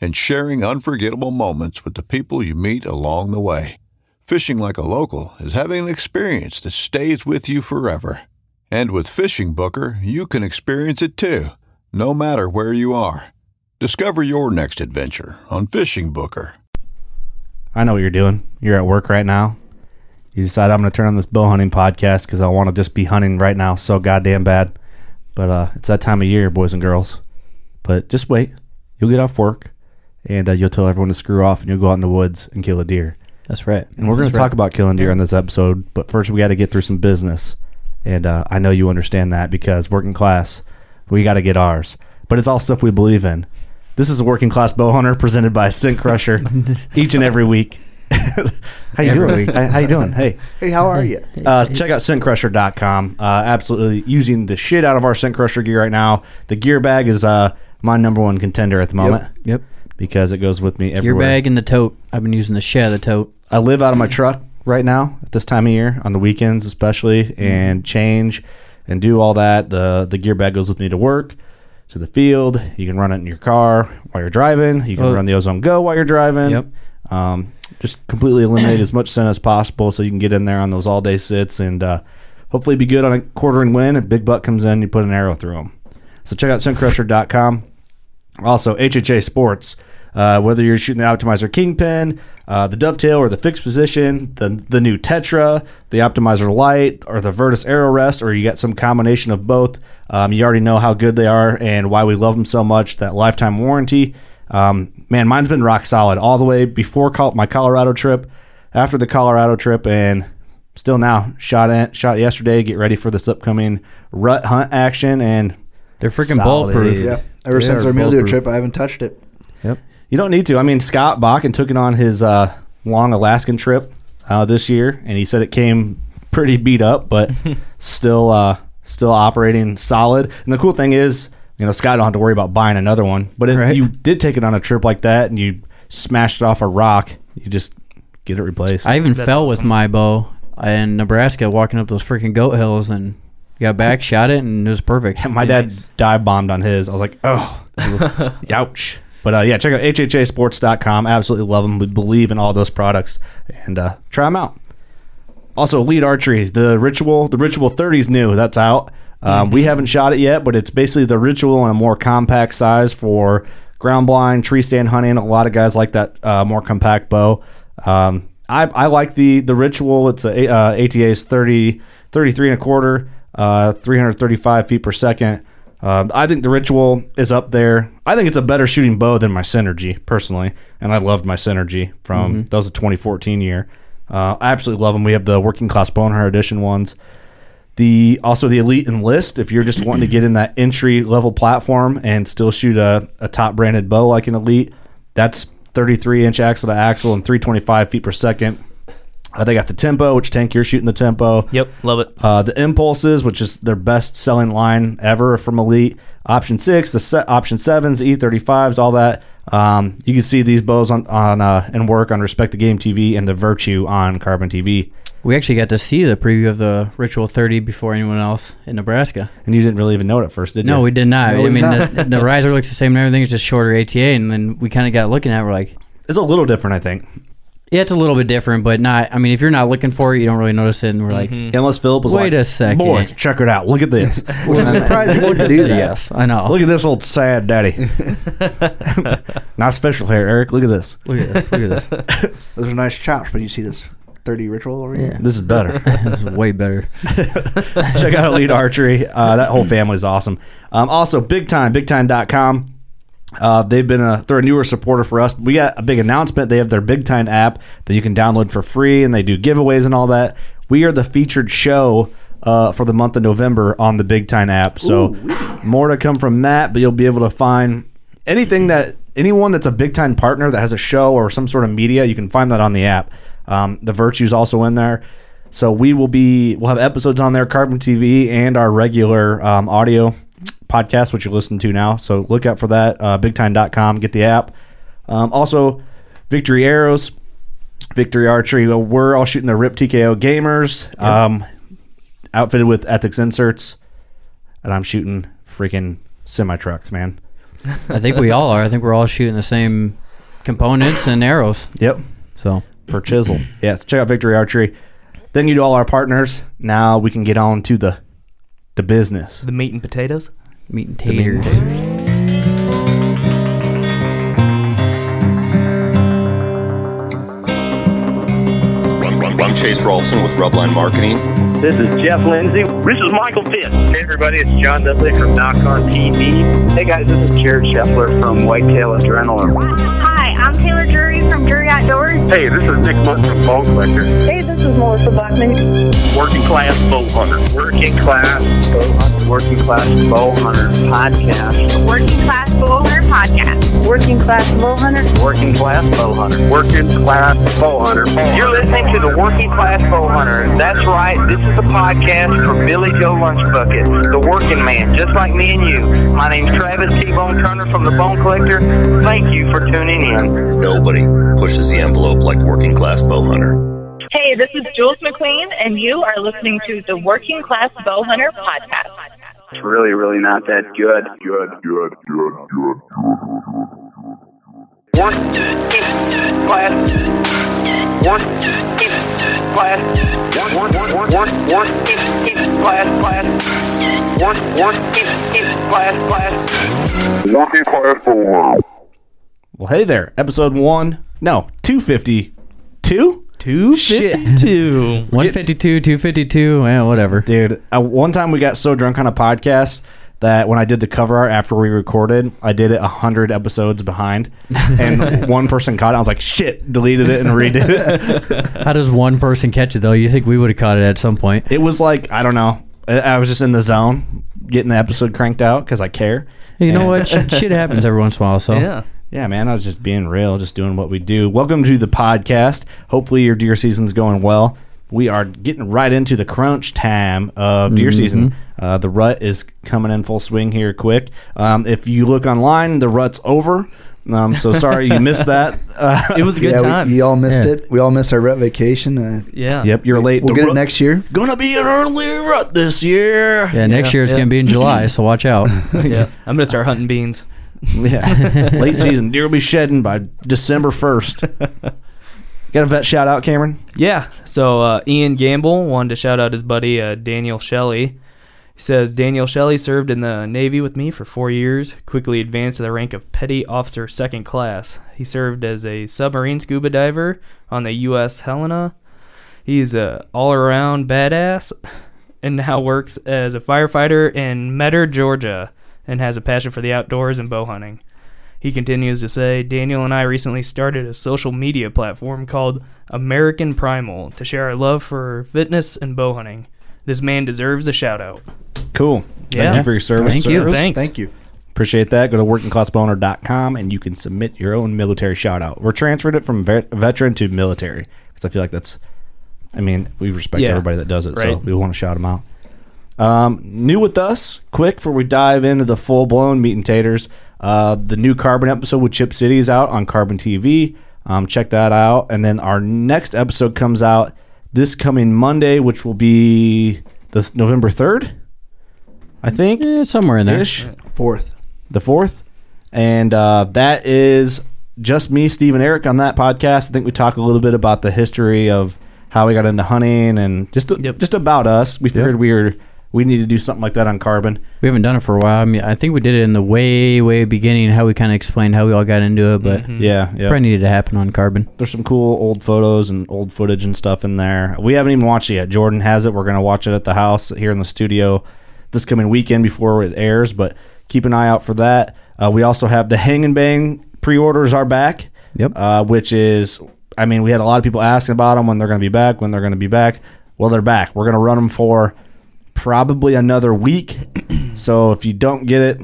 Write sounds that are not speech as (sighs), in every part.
and sharing unforgettable moments with the people you meet along the way. Fishing like a local is having an experience that stays with you forever. And with Fishing Booker, you can experience it too, no matter where you are. Discover your next adventure on Fishing Booker. I know what you're doing. You're at work right now. You decide I'm going to turn on this bow hunting podcast because I want to just be hunting right now so goddamn bad. But uh, it's that time of year, boys and girls. But just wait. You'll get off work and uh, you'll tell everyone to screw off and you'll go out in the woods and kill a deer. That's right. And we're going to talk right. about killing deer in this episode. But first, we got to get through some business. And uh, I know you understand that because working class, we got to get ours. But it's all stuff we believe in. This is a working class bow hunter presented by Scent Crusher (laughs) each and every week. (laughs) how you Every doing? week. How, how you doing? Hey, Hey, how are you? uh, check out scentcrusher.com. Uh, absolutely using the shit out of our Scent Crusher gear right now. The gear bag is uh, my number one contender at the moment Yep. Because it goes with me everywhere. bag and the tote. I've been using the of the tote. I live out of my truck right now at this time of year on the weekends especially and change and do all that. The the gear bag goes with me to work, to the field. You can run it in your car while you're driving. You can Oh. run the Ozone Go while you're driving. Yep. Um, just completely eliminate as much scent as possible so you can get in there on those all day sits and uh, hopefully be good on a quartering win. And big buck comes in, you put an arrow through them. So check out scentcrusher.com. Also, HHA Sports. Uh, whether you're shooting the Optimizer Kingpin, uh, the Dovetail, or the fixed position, the the new Tetra, the Optimizer Lite, or the Vertus arrow Rest, or you got some combination of both, um, you already know how good they are and why we love them so much. That lifetime warranty. Um, man, mine's been rock solid all the way before col- my Colorado trip, after the Colorado trip, and still now. Shot in, shot yesterday. Get ready for this upcoming rut hunt action, and They're freaking Solid. bulletproof. Yeah. Ever They since are our mule trip, I haven't touched it. Yep. You don't need to. I mean, Scott Bakken took it on his uh, long Alaskan trip uh, this year, and he said it came pretty beat up, but (laughs) still, uh, still operating solid. And the cool thing is, you know, Scott don't have to worry about buying another one. But if Right. you did take it on a trip like that and you smashed it off a rock, you just get it replaced. I even fell with my bow in Nebraska walking up those freaking goat hills and got back, (laughs) shot it, and it was perfect. my dad dive bombed on his. I was like, oh, (laughs) ouch. But uh, yeah, check out hhasports.com. Absolutely love them. We believe in all those products and uh, try them out. Also, Elite Archery, the Ritual, the Ritual 30 is new. That's out. Um, We haven't shot it yet, but it's basically the Ritual in a more compact size for ground blind, tree stand hunting. A lot of guys like that uh, more compact bow. Um, I, I like the the Ritual. It's a uh, ATA is 30, 33 and a quarter, uh, 335 feet per second. Um, I think the Ritual is up there. I think it's a better shooting bow than my Synergy personally, and I loved my Synergy from that was a 2014 year. Uh, I absolutely love them. We have the working class Bowhunter edition ones. The also the Elite Enlist. If you're just wanting to get in that entry level platform and still shoot a, a top branded bow like an Elite, that's 33 inch axle to axle and 325 feet per second. Uh, they got the Tempo, which tank you're shooting the Tempo. Yep, love it. Uh, the Impulses, which is their best selling line ever from Elite. Option six, the se- option sevens, E35s, all that. Um, you can see these bows on on uh, and work on Respect the Game TV and the Virtue on Carbon TV. We actually got to see the preview of the Ritual 30 before anyone else in Nebraska. And you didn't really even know it at first, did you? No, we did not. No, I mean, did the, the (laughs) riser looks the same and everything. It's just shorter ATA, and then we kind of got looking at. it, We're like, It's a little different, I think. Yeah, it's a little bit different, but not. I mean, if you're not looking for it, you don't really notice it. And we're like, Unless Philip was Wait like, a second. boys, check it out. Look at this. (laughs) Which I'm surprised you wouldn't do (laughs) that. yes, I know. Look at this old sad daddy. (laughs) Nice facial hair, Eric. Look at this. Look at this. Look at this. Those are nice chops, but you see this 30 ritual over here? Yeah. This is better. this is way better. Check out Elite Archery. Uh, that whole family is awesome. Um, also, Big Tine, BigTine.com. Uh, they've been a they're a newer supporter for us. We got a big announcement. They have their Big Tine app that you can download for free, and they do giveaways and all that. We are the featured show uh, for the month of November on the Big Tine app. So more to come from that, but you'll be able to find anything that anyone that's a Big Tine partner that has a show or some sort of media, you can find that on the app. Um, the Virtue's also in there. So we will be we'll have episodes on there, Carbon TV and our regular um, audio podcast, which you listen to now. So look out for that. Uh, bigtine.com. Get the app. Um, also, Victory Arrows, Victory Archery. We're all shooting the Rip TKO Gamers, um, outfitted with Ethics inserts, and I'm shooting freaking semi trucks, man. I think we all are. I think we're all shooting the same components and arrows. Yep. So per chisel. Yes, check out Victory Archery. Thank you to all our partners. Now we can get on to the the business. The meat and potatoes. meat and meat and taters. I'm Chase Rolfson with Rubline Marketing. This is Jeff Lindsay. This is Michael Fitz. Hey, everybody, it's John Dudley from Nock On TV. Hey, guys, this is Jared Scheffler from Whitetail Adrenaline. Hi, I'm Taylor Drury from Drury Outdoors. Hey, this is Nick Mundt from Bone Collector. Hey, this is Melissa Bachman. Working Class Bow Hunter. Working Class Bow Hunter. Working Class Bow Hunter Podcast. Working Class Bow Hunter Podcast. Working Class Bow Hunter. Working Class Bow Hunter. Working Class Bow Hunter. You're listening to the Working Class Bow Hunter. That's right. This is a podcast for Billy Joe Lunchbucket, the working man, just like me and you. My name's Travis T-Bone Turner from the Bone Collector. Thank you for tuning in. Nobody pushes the envelope like Working Class Bow Hunter. Hey, this is Jules McQueen, and you are listening to the Working Class Bow Hunter Podcast. It's really, really not that good. Good, good, good, good, good. Working class. Working class. For Well, hey there, episode one. No, two fifty two. Two Shit. 152, 252, yeah, whatever. Dude, uh, one time we got so drunk on a podcast that when I did the cover art after we recorded, I did it a hundred episodes behind, and (laughs) one person caught it. I was like, "Shit!" Deleted it and redid it. (laughs) How does one person catch it though? You think we would have caught it at some point? It was like I don't know. I, I was just in the zone, getting the episode cranked out because I care. You know what? Shit, (laughs) shit happens every once in a while. So Yeah. Yeah, man, I was just being real, just doing what we do. Welcome to the podcast. Hopefully, your deer season's going well. We are getting right into the crunch time of deer season. Uh, the rut is coming in full swing here quick. Um, if you look online, the rut's over. Um, so sorry you missed (laughs) that. Uh, It was a good yeah, time. We, you all missed Yeah. it. We all missed our rut vacation. Uh, yeah. yep, you're late. we'll The get it next year. Gonna be an early rut this year. yeah, next Yeah, year it's yeah. gonna be in July, so watch out. (laughs) (laughs) Yeah. I'm gonna start hunting beans. Yeah. Late season. Deer will be shedding by December 1st. Got a vet shout out, Cameron? Yeah. So uh, Ian Gamble wanted to shout out his buddy uh, Daniel Shelley. He says Daniel Shelley served in the Navy with me for four years. Quickly advanced to the rank of petty officer second class. He served as a submarine scuba diver on the U.S. Helena. He's a all-around badass, (laughs) and now works as a firefighter in Metter, Georgia, and has a passion for the outdoors and bow hunting. He continues to say, Daniel and I recently started a social media platform called American Primal to share our love for fitness and bow hunting. This man deserves a shout out. Cool. Yeah. Thank you for your service. Thank you. sirs. Thanks. Thank you. Appreciate that. Go to workingclassboner.com and you can submit your own military shout out. We're transferring it from vet- veteran to military because I feel like that's, I mean, we respect Yeah. everybody that does it, so we want to shout them out. Um, new with us, quick before we dive into the full blown meat and taters. Uh, the new Carbon episode with Chip City is out on Carbon TV. Um, check that out. And then our next episode comes out this coming Monday, which will be the November 3rd, I think. Eh, somewhere in there. Ish Fourth. the fourth, and uh, that is just me, Steve, and Eric on that podcast. I think we talk a little bit about the history of how we got into hunting and just Yep. just about us. We figured we were we need to do something like that on Carbon. We haven't done it for a while. I mean, I think we did it in the way, way beginning, how we kind of explained how we all got into it, but Yeah, yeah. probably needed to happen on Carbon. There's some cool old photos and old footage and stuff in there. We haven't even watched it yet. Jordan has it. We're gonna watch it at the house here in the studio this coming weekend before it airs. But keep an eye out for that. Uh, we also have the Hang and Bang pre-orders are back. Yep. uh, which is, I mean, we had a lot of people asking about them when they're going to be back, when they're going to be back. Well, they're back. We're going to run them for probably another week. (clears throat) so if you don't get it,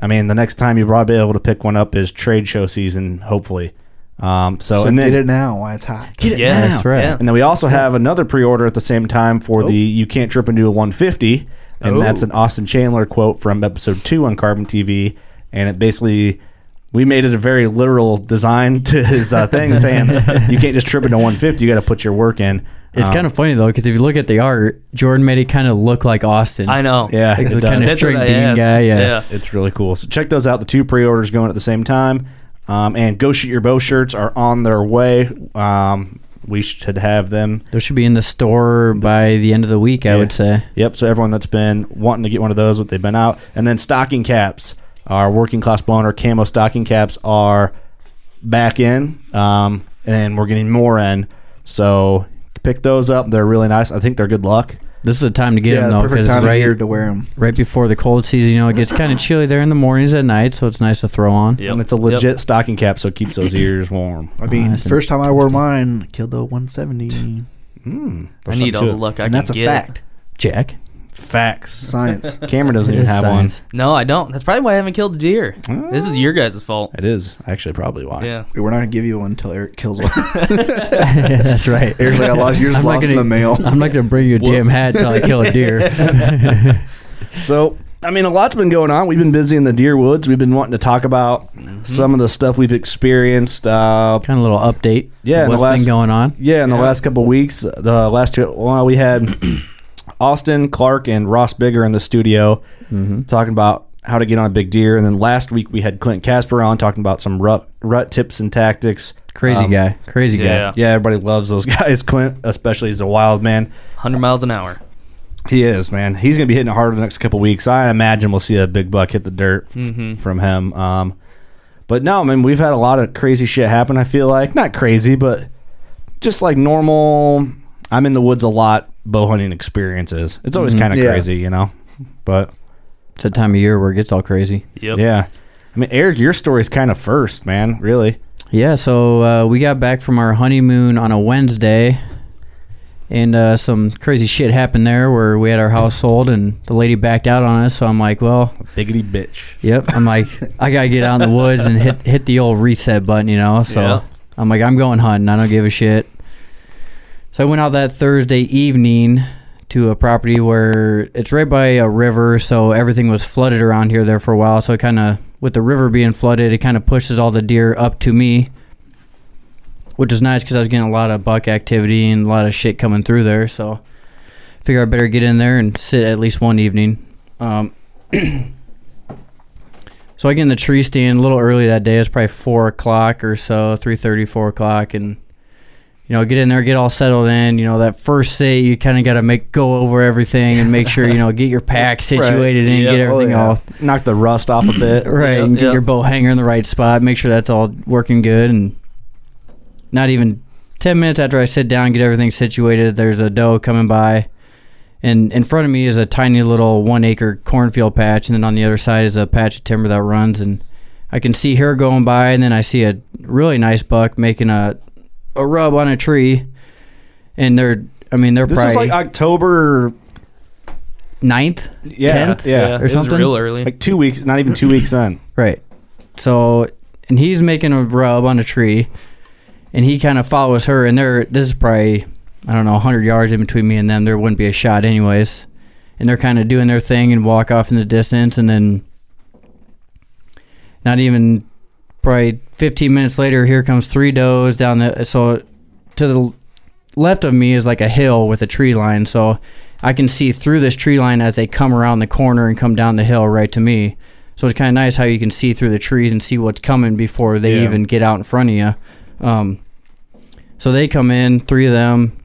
I mean, the next time you'll probably be able to pick one up is trade show season, hopefully. Um, so, So and then get it now while it's hot. Get it Yeah, now. that's right. Yeah. And then we also have another pre-order at the same time for the "You Can't Trip into a 150," and Oh. that's an Austin Chandler quote from episode two on Carbon TV, and it basically we made it a very literal design (laughs) to his uh, thing, saying (laughs) you can't just trip into 150; you got to put your work in. It's Um, kind of funny though, because if you look at the art, Jordan made it kind of look like Austin. I know. yeah, Like the kind of That's string bean asked. guy. Yeah. yeah. It's really cool. So check those out. The two pre-orders going at the same time. Um, and Go Shoot Your Bow shirts are on their way. Um, we should have them. Those should be in the store by the end of the week, I Yeah. would say. Yep. So everyone that's been wanting to get one of those, what they've been out. And then stocking caps, our working class boner camo stocking caps are back in, um, and we're getting more in. So pick those up. They're really nice. I think they're good luck. This is the time to get yeah, them though, perfect because time of right, year to wear them. right before the cold season, you know, it gets kind of (laughs) chilly there in the mornings at night, so it's nice to throw on. Yep. And it's a legit stocking cap, so it keeps those (laughs) ears warm. I mean, Nice first time I wore mine, killed the 170. Mm, I need all the luck I and can that's a get. fact. Jack. Facts. Science. (laughs) Cameron doesn't even have science. No, I don't. That's probably why I haven't killed a deer. This is your guys' fault. It is actually probably why. Yeah. We're not gonna give you one until Eric kills one. yeah, (laughs) That's right. Eric's like, I lost yours I'm lost in gonna- the mail. I'm not gonna bring you a damn hat till I kill a deer. (laughs) So, I mean, a lot's been going on. We've been busy in the deer woods. We've been wanting to talk about Mm-hmm. some of the stuff we've experienced. Uh, kind of a little update. Yeah, in the what's last- been going on? yeah, in the last couple weeks, the last two, well, we had (clears throat) Austin Clark and Ross Bigger in the studio Mm-hmm. talking about how to get on a big deer, and then last week we had Clint Casper on talking about some rut rut tips and tactics. Crazy Um, guy. Crazy Yeah. guy. Yeah, everybody loves those (laughs) guys. Clint, especially, he's a wild man. 100 miles an hour. He is, man. He's gonna be hitting it hard the next couple weeks. I imagine we'll see a big buck hit the dirt f- Mhm. from him. Um, but no, I mean we've had a lot of crazy shit happen. I feel like not crazy, but just like normal. I'm in the woods a lot. Bow hunting experiences. It's always Mhm. kind of Yeah. crazy, you know. But It's a time of year where it gets all crazy. Yep. yeah, I mean Eric, your story's kind of first, man. Really. Yeah, so uh, we got back from our honeymoon on a Wednesday, and uh, some crazy shit happened there where we had our house sold, and the lady backed out on us. So I'm like, well, Biggity bitch. yep. I'm like, I gotta get out in the woods and hit hit the old reset button, you know. So Yeah. I'm like, I'm going hunting. I don't give a shit. So I went out that Thursday evening to a property where it's right by a river, so everything was flooded around here there for a while. So it kind of, with the river being flooded, it kind of pushes all the deer up to me, which is nice because I was getting a lot of buck activity and a lot of shit coming through there. So I figure I better get in there and sit at least one evening. Um, (clears throat) so I get in the tree stand a little early that day. It's probably four o'clock or so, 3.30, 4 o'clock, and you know, get in there, get all settled in. You know, that first sit, you kind of got to make go over everything and make sure you know get your pack (laughs) situated and Yep. get Oh, everything yeah. all Knock the rust off a bit. (clears throat) right, Yep, and get yep. your bow hanger in the right spot. Make sure that's all working good, and not even ten minutes after I sit down, get everything situated. There's a doe coming by, and in front of me is a tiny little one acre cornfield patch, and then on the other side is a patch of timber that runs, and I can see her going by, and then I see a really nice buck making a a rub on a tree, and they're I mean they're This probably is like October. ninth, Yeah, 10th? yeah. it was something? real early. Like two weeks, not even two weeks in. (laughs) Right. So, and he's making a rub on a tree, and he kind of follows her, and they're this is probably I don't know 100 yards in between me and them. There wouldn't be a shot anyways, and they're kind of doing their thing and walk off in the distance, and then not even probably 15 minutes later, here comes three does down the so to the left of me is like a hill with a tree line, so I can see through this tree line as they come around the corner and come down the hill right to me. So it's kind of nice how you can see through the trees and see what's coming before they Yeah. even get out in front of you. Um, so they come in, three of them.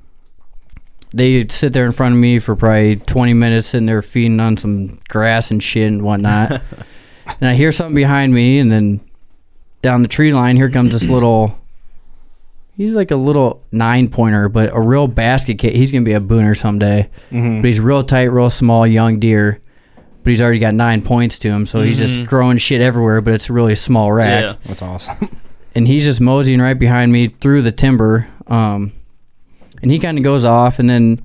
They sit there in front of me for probably 20 minutes, sitting there feeding on some grass and shit and whatnot. (laughs) and I hear something behind me, and then down the tree line, here comes this little. He's like a little nine pointer, but a real basket kid. He's gonna be a booner someday. Mm-hmm. But he's real tight, real small, young deer. But he's already got nine points to him, so he's just Mhm. growing shit everywhere. But it's a really small rack, Yeah. That's awesome. (laughs) and he's just moseying right behind me through the timber. Um, and he kind of goes off, and then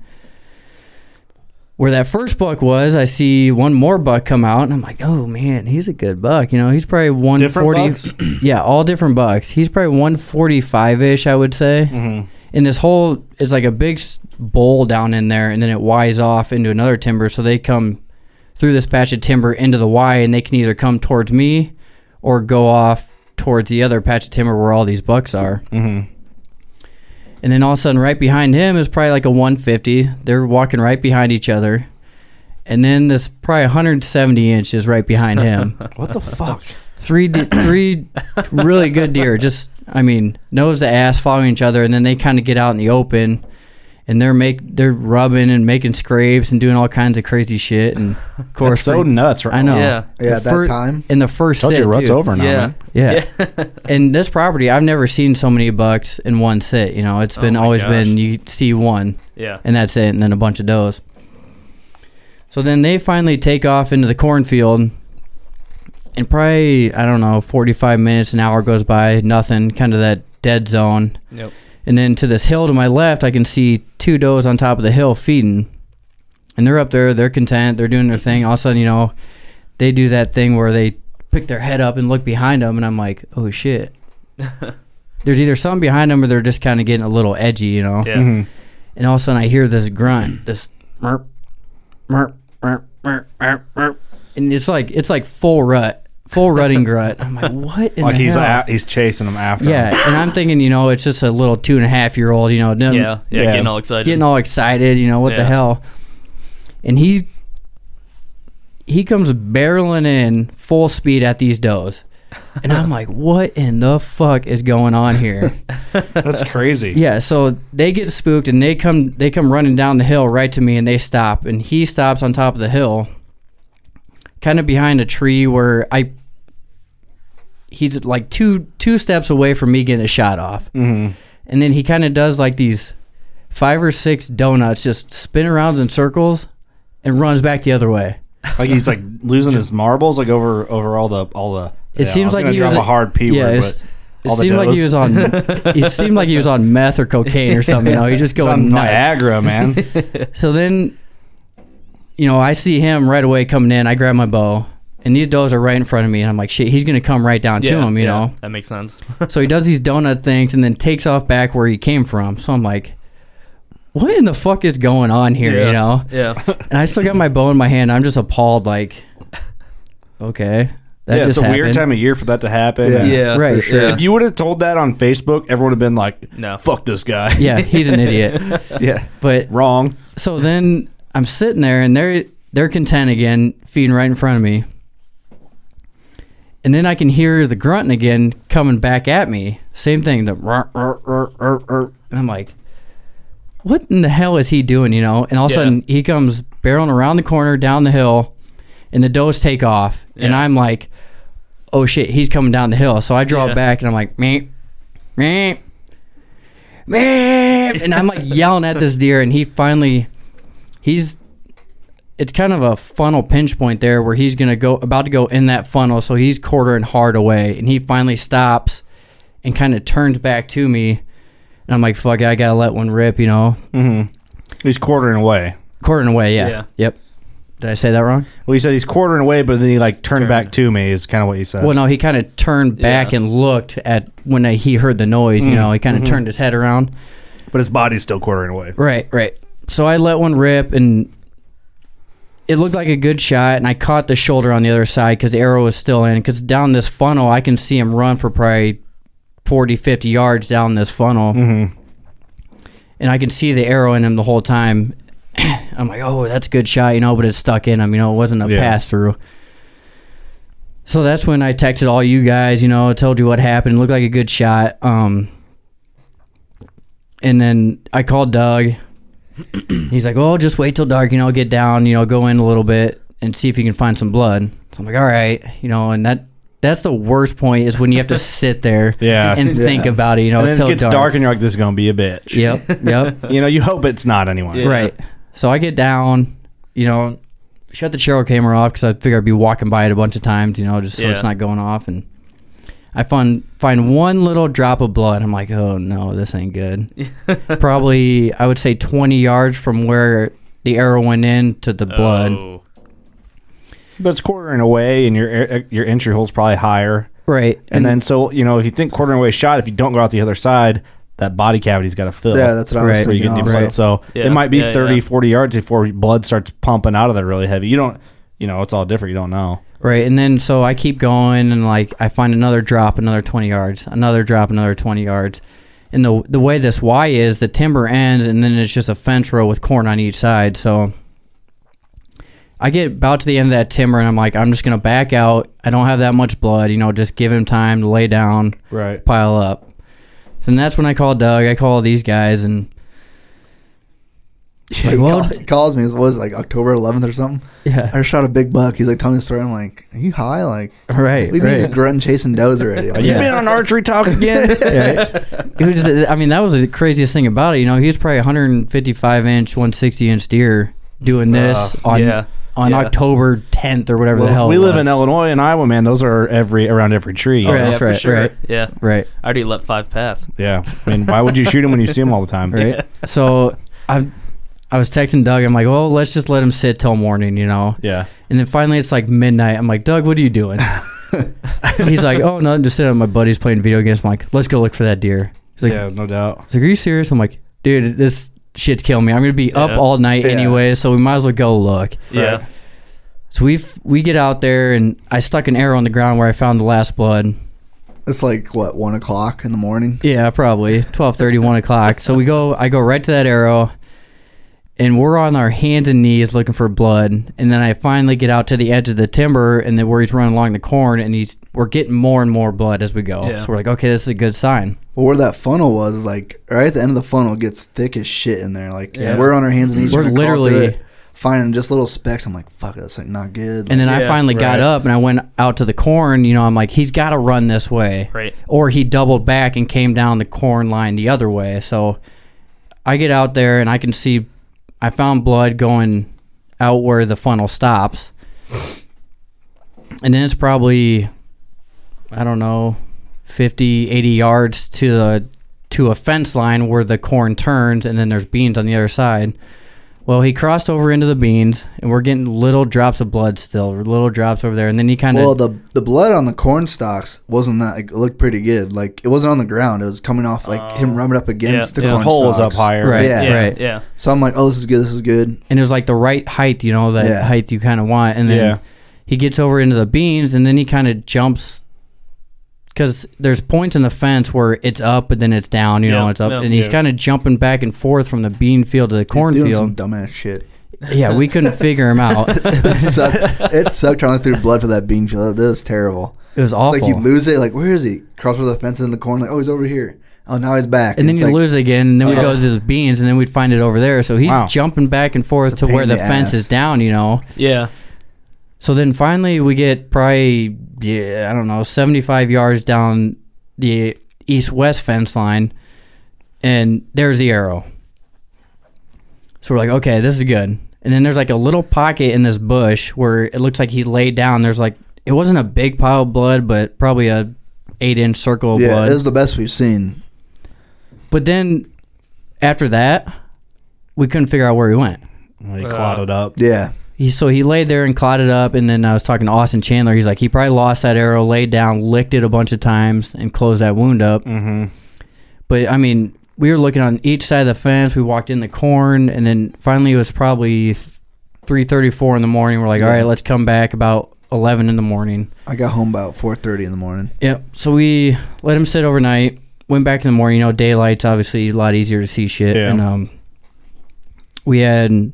where that first buck was, I see one more buck come out, and I'm like, oh man, he's a good buck. You know, he's probably 140. (clears throat) yeah, all different bucks. He's probably 145 ish, I would say. Mm-hmm. And this whole is like a big bowl down in there, and then it Y's off into another timber. So they come through this patch of timber into the Y, and they can either come towards me or go off towards the other patch of timber where all these bucks are. Mhm. And then all of a sudden, right behind him is probably like a 150. They're walking right behind each other. And then this probably 170 inch is right behind him. (laughs) What the fuck? three, de- three really good deer. Just, I mean, nose to ass following each other. And then they kind of get out in the open and they're make they're rubbing and making scrapes and doing all kinds of crazy shit. And of (laughs) course, That's so for- nuts, right? I know. Yeah. Yeah, The at that fir- time. in the first Told sit, you, rut's too. over now, Yeah. man. Yeah. (laughs) and this property, I've never seen so many bucks in one sit. You know, it's oh been my always gosh. been you see one Yeah. and that's it, and then a bunch of does. So then they finally take off into the cornfield, and probably I don't know, forty-five minutes, an hour goes by, nothing, kind of that dead zone. Yep. And then to this hill to my left, I can see two does on top of the hill feeding, and they're up there, they're content, they're doing their thing. All of a sudden, you know, they do that thing where they pick their head up and look behind them, and I'm like, oh shit. (laughs) There's either something behind them or they're just kind of getting a little edgy, you know Yeah. Mhm. and all of a sudden I hear this grunt, this merp, merp, merp, merp, merp, merp, and it's like it's like full rut, full rutting grunt. I'm like, what in Like the he's hell? a, he's chasing them after. yeah, him. and I'm thinking, you know, it's just a little two and a half year old, you know, Yeah. Yeah. Yeah. Getting all excited. getting all excited, you know, what the hell? And he he comes barreling in full speed at these does. And I'm like, what in the fuck is going on here? (laughs) That's crazy. Yeah, so they get spooked and they come they come running down the hill right to me and they stop and he stops on top of the hill kind of behind a tree where I he's like two two steps away from me getting a shot off. Mhm. And then he kind of does like these five or six donuts just spin around in circles and runs back the other way. Like he's like (laughs) losing his marbles like over over all the all the. It yeah, seems like he was a hard p yeah, word, but It seemed like he was on. (laughs) it seemed like he was on meth or cocaine or something. You know, he's just going nuts. Viagra, man. (laughs) So then, you know, I see him right away coming in. I grab my bow, and these does are right in front of me, and I'm like, shit, he's gonna come right down yeah. to him, you yeah, know. That makes sense. (laughs) So he does these donut things, and then takes off back where he came from. So I'm like, what in the fuck is going on here, yeah. you know? Yeah. And I still got my bow in my hand. I'm just appalled, like, okay, that yeah, just it's a happened. weird time of year for that to happen. Yeah. Yeah. Right, for sure. sure. If you would have told that on Facebook, everyone would have been like, No. fuck this guy." yeah, he's an idiot. (laughs) yeah. But Wrong. So then I'm sitting there and they're they're content again, feeding right in front of me. And then I can hear the grunting again coming back at me. Same thing, the rrr, rrr, rrr, rrr, rrr. and I'm like, what in the hell is he doing? You know? And all of a Yeah. sudden he comes barreling around the corner down the hill, and the does take off, and I'm like, oh shit, he's coming down the hill. So I draw Yeah. back and I'm like, me, me, me, and I'm like (laughs) yelling at this deer, and he finally, he's, it's kind of a funnel pinch point there where he's gonna go about to go in that funnel, so he's quartering hard away, and he finally stops, and kind of turns back to me, and I'm like, fuck, I gotta let one rip, you know, Mm-hmm. He's quartering away. quartering away, yeah, Yeah. yep. Did I say that wrong? Well, he said he's quartering away, but then he like turned Turned. back to me. Is kind of what you said. Well, no, he kind of turned back Yeah. and looked at when I, he heard the noise. You know, he kind of turned his head around. but his body's still quartering away. Right, right. So I let one rip, and it looked like a good shot. And I caught the shoulder on the other side because the arrow was still in. Because down this funnel, I can see him run for probably 40, 50 yards down this funnel, Mm-hmm. and I can see the arrow in him the whole time. (clears throat) I'm like, oh, that's a good shot, you know, but it's stuck in him. You know, it wasn't a Yeah. pass through. So that's when I texted all you guys, you know, told you what happened. It looked like a good shot. Um, and then I called Doug. He's like, "Oh, just wait till dark, you know, get down, you know, go in a little bit and see if you can find some blood." So I'm like, "All right," you know, and that that's the worst point is when you have to (laughs) sit there Yeah. and think Yeah. about it, you know, and then until it gets dark. and you're like, "This is gonna be a bitch." Yep, yep. (laughs) You know, you hope it's not anyone, Yeah. Right. So I get down, you know, shut the trail camera off because I figure I'd be walking by it a bunch of times, you know, just so it's not going off. And I find find one little drop of blood. I'm like, oh no, this ain't good. (laughs) Probably, I would say 20 yards from where the arrow went in to the blood. Oh. But it's quartering away, and your uh, uh, your entry hole's probably higher. Right. And, then, so you know, if you think quartering away shot, if you don't go out the other side, that body cavity's got to fill. Yeah, that's what I was Right. where you thinking. get deep also. blood. So Yeah, it might be yeah, 30, yeah. 40 yards before blood starts pumping out of there really heavy. You don't, you know, it's all different. You don't know. Right, and then so I keep going, and like I find another drop, another twenty yards, another drop, another twenty yards. And the the way this Y is, the timber ends, and then it's just a fence row with corn on each side. So I get about to the end of that timber, and I'm like, I'm just gonna back out. I don't have that much blood, you know, just give him time to lay down, Right. pile up. And that's when I call Doug. I call these guys, and Yeah, Like, he, well- call- he calls me. It was like October 11th or something. Yeah, I shot a big buck. He's like telling me the story. I'm like, are you high? Like, right, we've been right. just grunting chasing does already. (laughs) I'm Are you Yeah. been on archery talk again? (laughs) It was just, I mean, that was the craziest thing about it. You know, he was probably 155 inch, 160 inch deer doing this Uh, on yeah. on Yeah. October 10th or whatever the hell. we it live was. in Illinois and Iowa, man. Those are every around every tree. Oh, you yeah. That's for right, sure. right. Yeah. right, I already let five pass. Yeah. I mean, why would you (laughs) shoot them when you see them all the time? right. So I I was texting Doug. I'm like, well, let's just let him sit till morning, you know. Yeah. And then finally, it's like midnight. I'm like, Doug, what are you doing? (laughs) He's like, oh, nothing. Just sitting. On my buddy's playing video games. I'm like, let's go look for that deer. He's like, yeah, no doubt. He's like, "Are you serious?" I'm like, "Dude, this shit's killing me. I'm gonna be up Yeah. all night Yeah. anyway, so we might as well go look." Yeah. So we we get out there, and I stuck an arrow on the ground where I found the last blood. It's like what one o'clock in the morning. Yeah, probably 12:30, 1 o'clock. So we go. I go right to that arrow, and we're on our hands and knees looking for blood. And then I finally get out to the edge of the timber, and then where he's running along the corn, and he's we're getting more and more blood as we go. Yeah. So we're like, okay, this is a good sign. Well, where that funnel was is like right at the end of the funnel gets thick as shit in there. Like Yeah. we're on our hands and knees. We're trying to crawl through literally- it, finding just little specks. I'm like, fuck, that's like not good. And then I Yeah, finally got up and I went out to the corn. You know, I'm like, he's got to run this way. Right. Or he doubled back and came down the corn line the other way. So I get out there and I can see, I found blood going out where the funnel stops. And then it's probably, I don't know, 50, 80 yards to the to a fence line where the corn turns and then there's beans on the other side. Well, he crossed over into the beans, and we're getting little drops of blood still, little drops over there, and then he kind of well, the the blood on the corn stalks wasn't that. It looked pretty good. Like it wasn't on the ground. It was coming off like oh. him rubbing up against Yeah. the The corn hole was up higher. Right. Yeah. Yeah. Right. Yeah. So I'm like, oh, this is good. This is good. and it was like the right height, you know, that Yeah. height you kind of want. And then Yeah. he gets over into the beans, and then he kind of jumps because there's points in the fence where it's up and then it's down, you know, Yeah, it's up, yeah. and he's Yeah. kind of jumping back and forth from the bean field to the He's doing some cornfield. dumbass shit. Yeah, we couldn't figure him out. (laughs) it sucked. It sucked trying to look through blood for that bean field. That was terrible. It was It's awful. like you lose it. Like where is he? Cross over the fence in the corner. Like oh, he's over here. Oh, now he's back. and then it's you like, lose again, and then we go to the beans, and then we'd find it over there. So he's Wow. jumping back and forth It's a to where pain the the fence ass. is down, you know. Yeah. So then finally we get probably yeah, I don't know, 75 yards down the east-west fence line and there's the arrow. So we're like, okay, this is good. And then there's like a little pocket in this bush where it looks like he laid down. There's like it wasn't a big pile of blood, but probably a 8-inch circle of Yeah, blood. it was the best we've seen. but then after that, we couldn't figure out where he went. Well, he uh, clotted up. Yeah, He so he laid there and clotted up, and then I was talking to Austin Chandler. He's like, he probably lost that arrow, laid down, licked it a bunch of times, and closed that wound up. Mm-hmm. But I mean, we were looking on each side of the fence. We walked in the corn, and then finally it was probably three thirty-four in the morning. We're like, all right, let's come back about eleven in the morning. I got home about four thirty in the morning. Yep. So we let him sit overnight. Went back in the morning. You know, daylight's obviously a lot easier to see shit. Yeah. And um, we had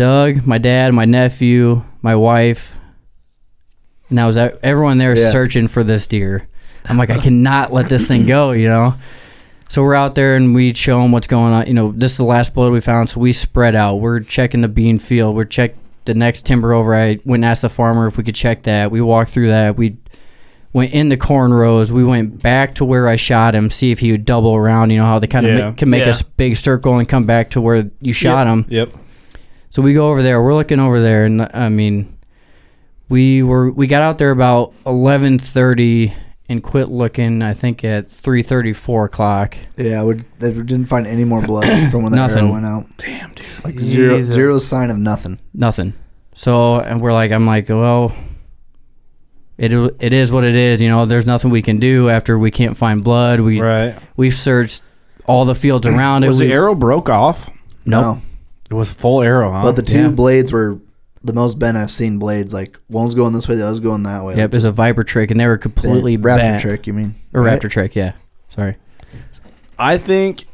Doug, my dad, my nephew, my wife, and that was e- everyone there Yeah. searching for this deer. I'm like, I (laughs) cannot let this thing go. You know. So we're out there and we show them what's going on. You know, this is the last blood we found. So we spread out. We're checking the bean field. We're check the next timber over. I went and asked the farmer if we could check that. We walked through that. We went in the corn rows. We went back to where I shot him, see if he would double around. You know how they kind of Yeah. can make a Yeah. s- big circle and come back to where you shot him. Yep. So we go over there. We're looking over there, and I mean, we were we got out there about eleven thirty, and quit looking. I think at three thirty, four o'clock. Yeah, we, they didn't find any more blood (coughs) from when that Nothing. arrow went out. Damn, dude. Like zero, Jesus. zero sign of nothing. Nothing. So and we're like, I'm like, well, it it is what it is. You know, there's nothing we can do after we can't find blood. We Right. we've searched all the fields around it. Was We- the arrow broke off? Nope. No. It was full arrow, huh? But the two yeah. blades were the most bent I've seen blades. Like one was going this way, the other was going that way. Yep, it was a viper trick, and they were Like, completely raptor bent. trick. You mean or right? raptor trick? Yeah, sorry. I think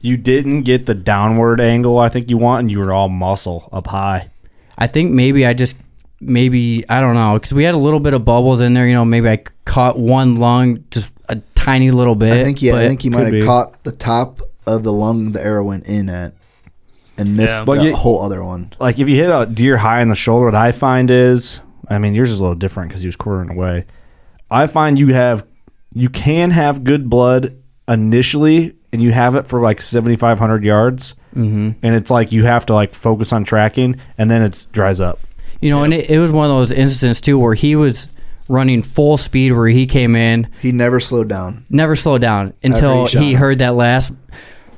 you didn't get the downward angle I think you want, and you were all muscle up high. I think maybe I just maybe I don't know because we had a little bit of bubbles in there. You know, maybe I caught one lung just a tiny little bit. I think yeah. I but- think he might have be. caught the top of the lung the arrow went in at, and missed Yeah. But the you- whole other one. Like if you hit a deer high in the shoulder, what I find is, I mean, yours is a little different because he was quartering away. I find you have, you can have good blood initially, and you have it for like seventy five hundred yards, Mhm. and it's like you have to like focus on tracking, and then it dries up. You know, and it, it was one of those instances too where he was running full speed where he came in, He never slowed down. never slowed down until he shot he heard that last.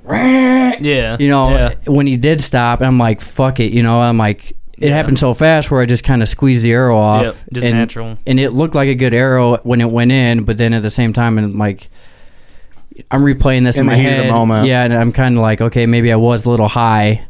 Yeah. You know, Yeah. when he did stop, I'm like, "Fuck it," you know. I'm like, it happened so fast where I just kind of squeezed the arrow off. Yep, just and, natural. And it looked like a good arrow when it went in, but then at the same time, and like, I'm replaying this in, In the my heat of the head. moment. Yeah, and I'm kind of like, okay, maybe I was a little high.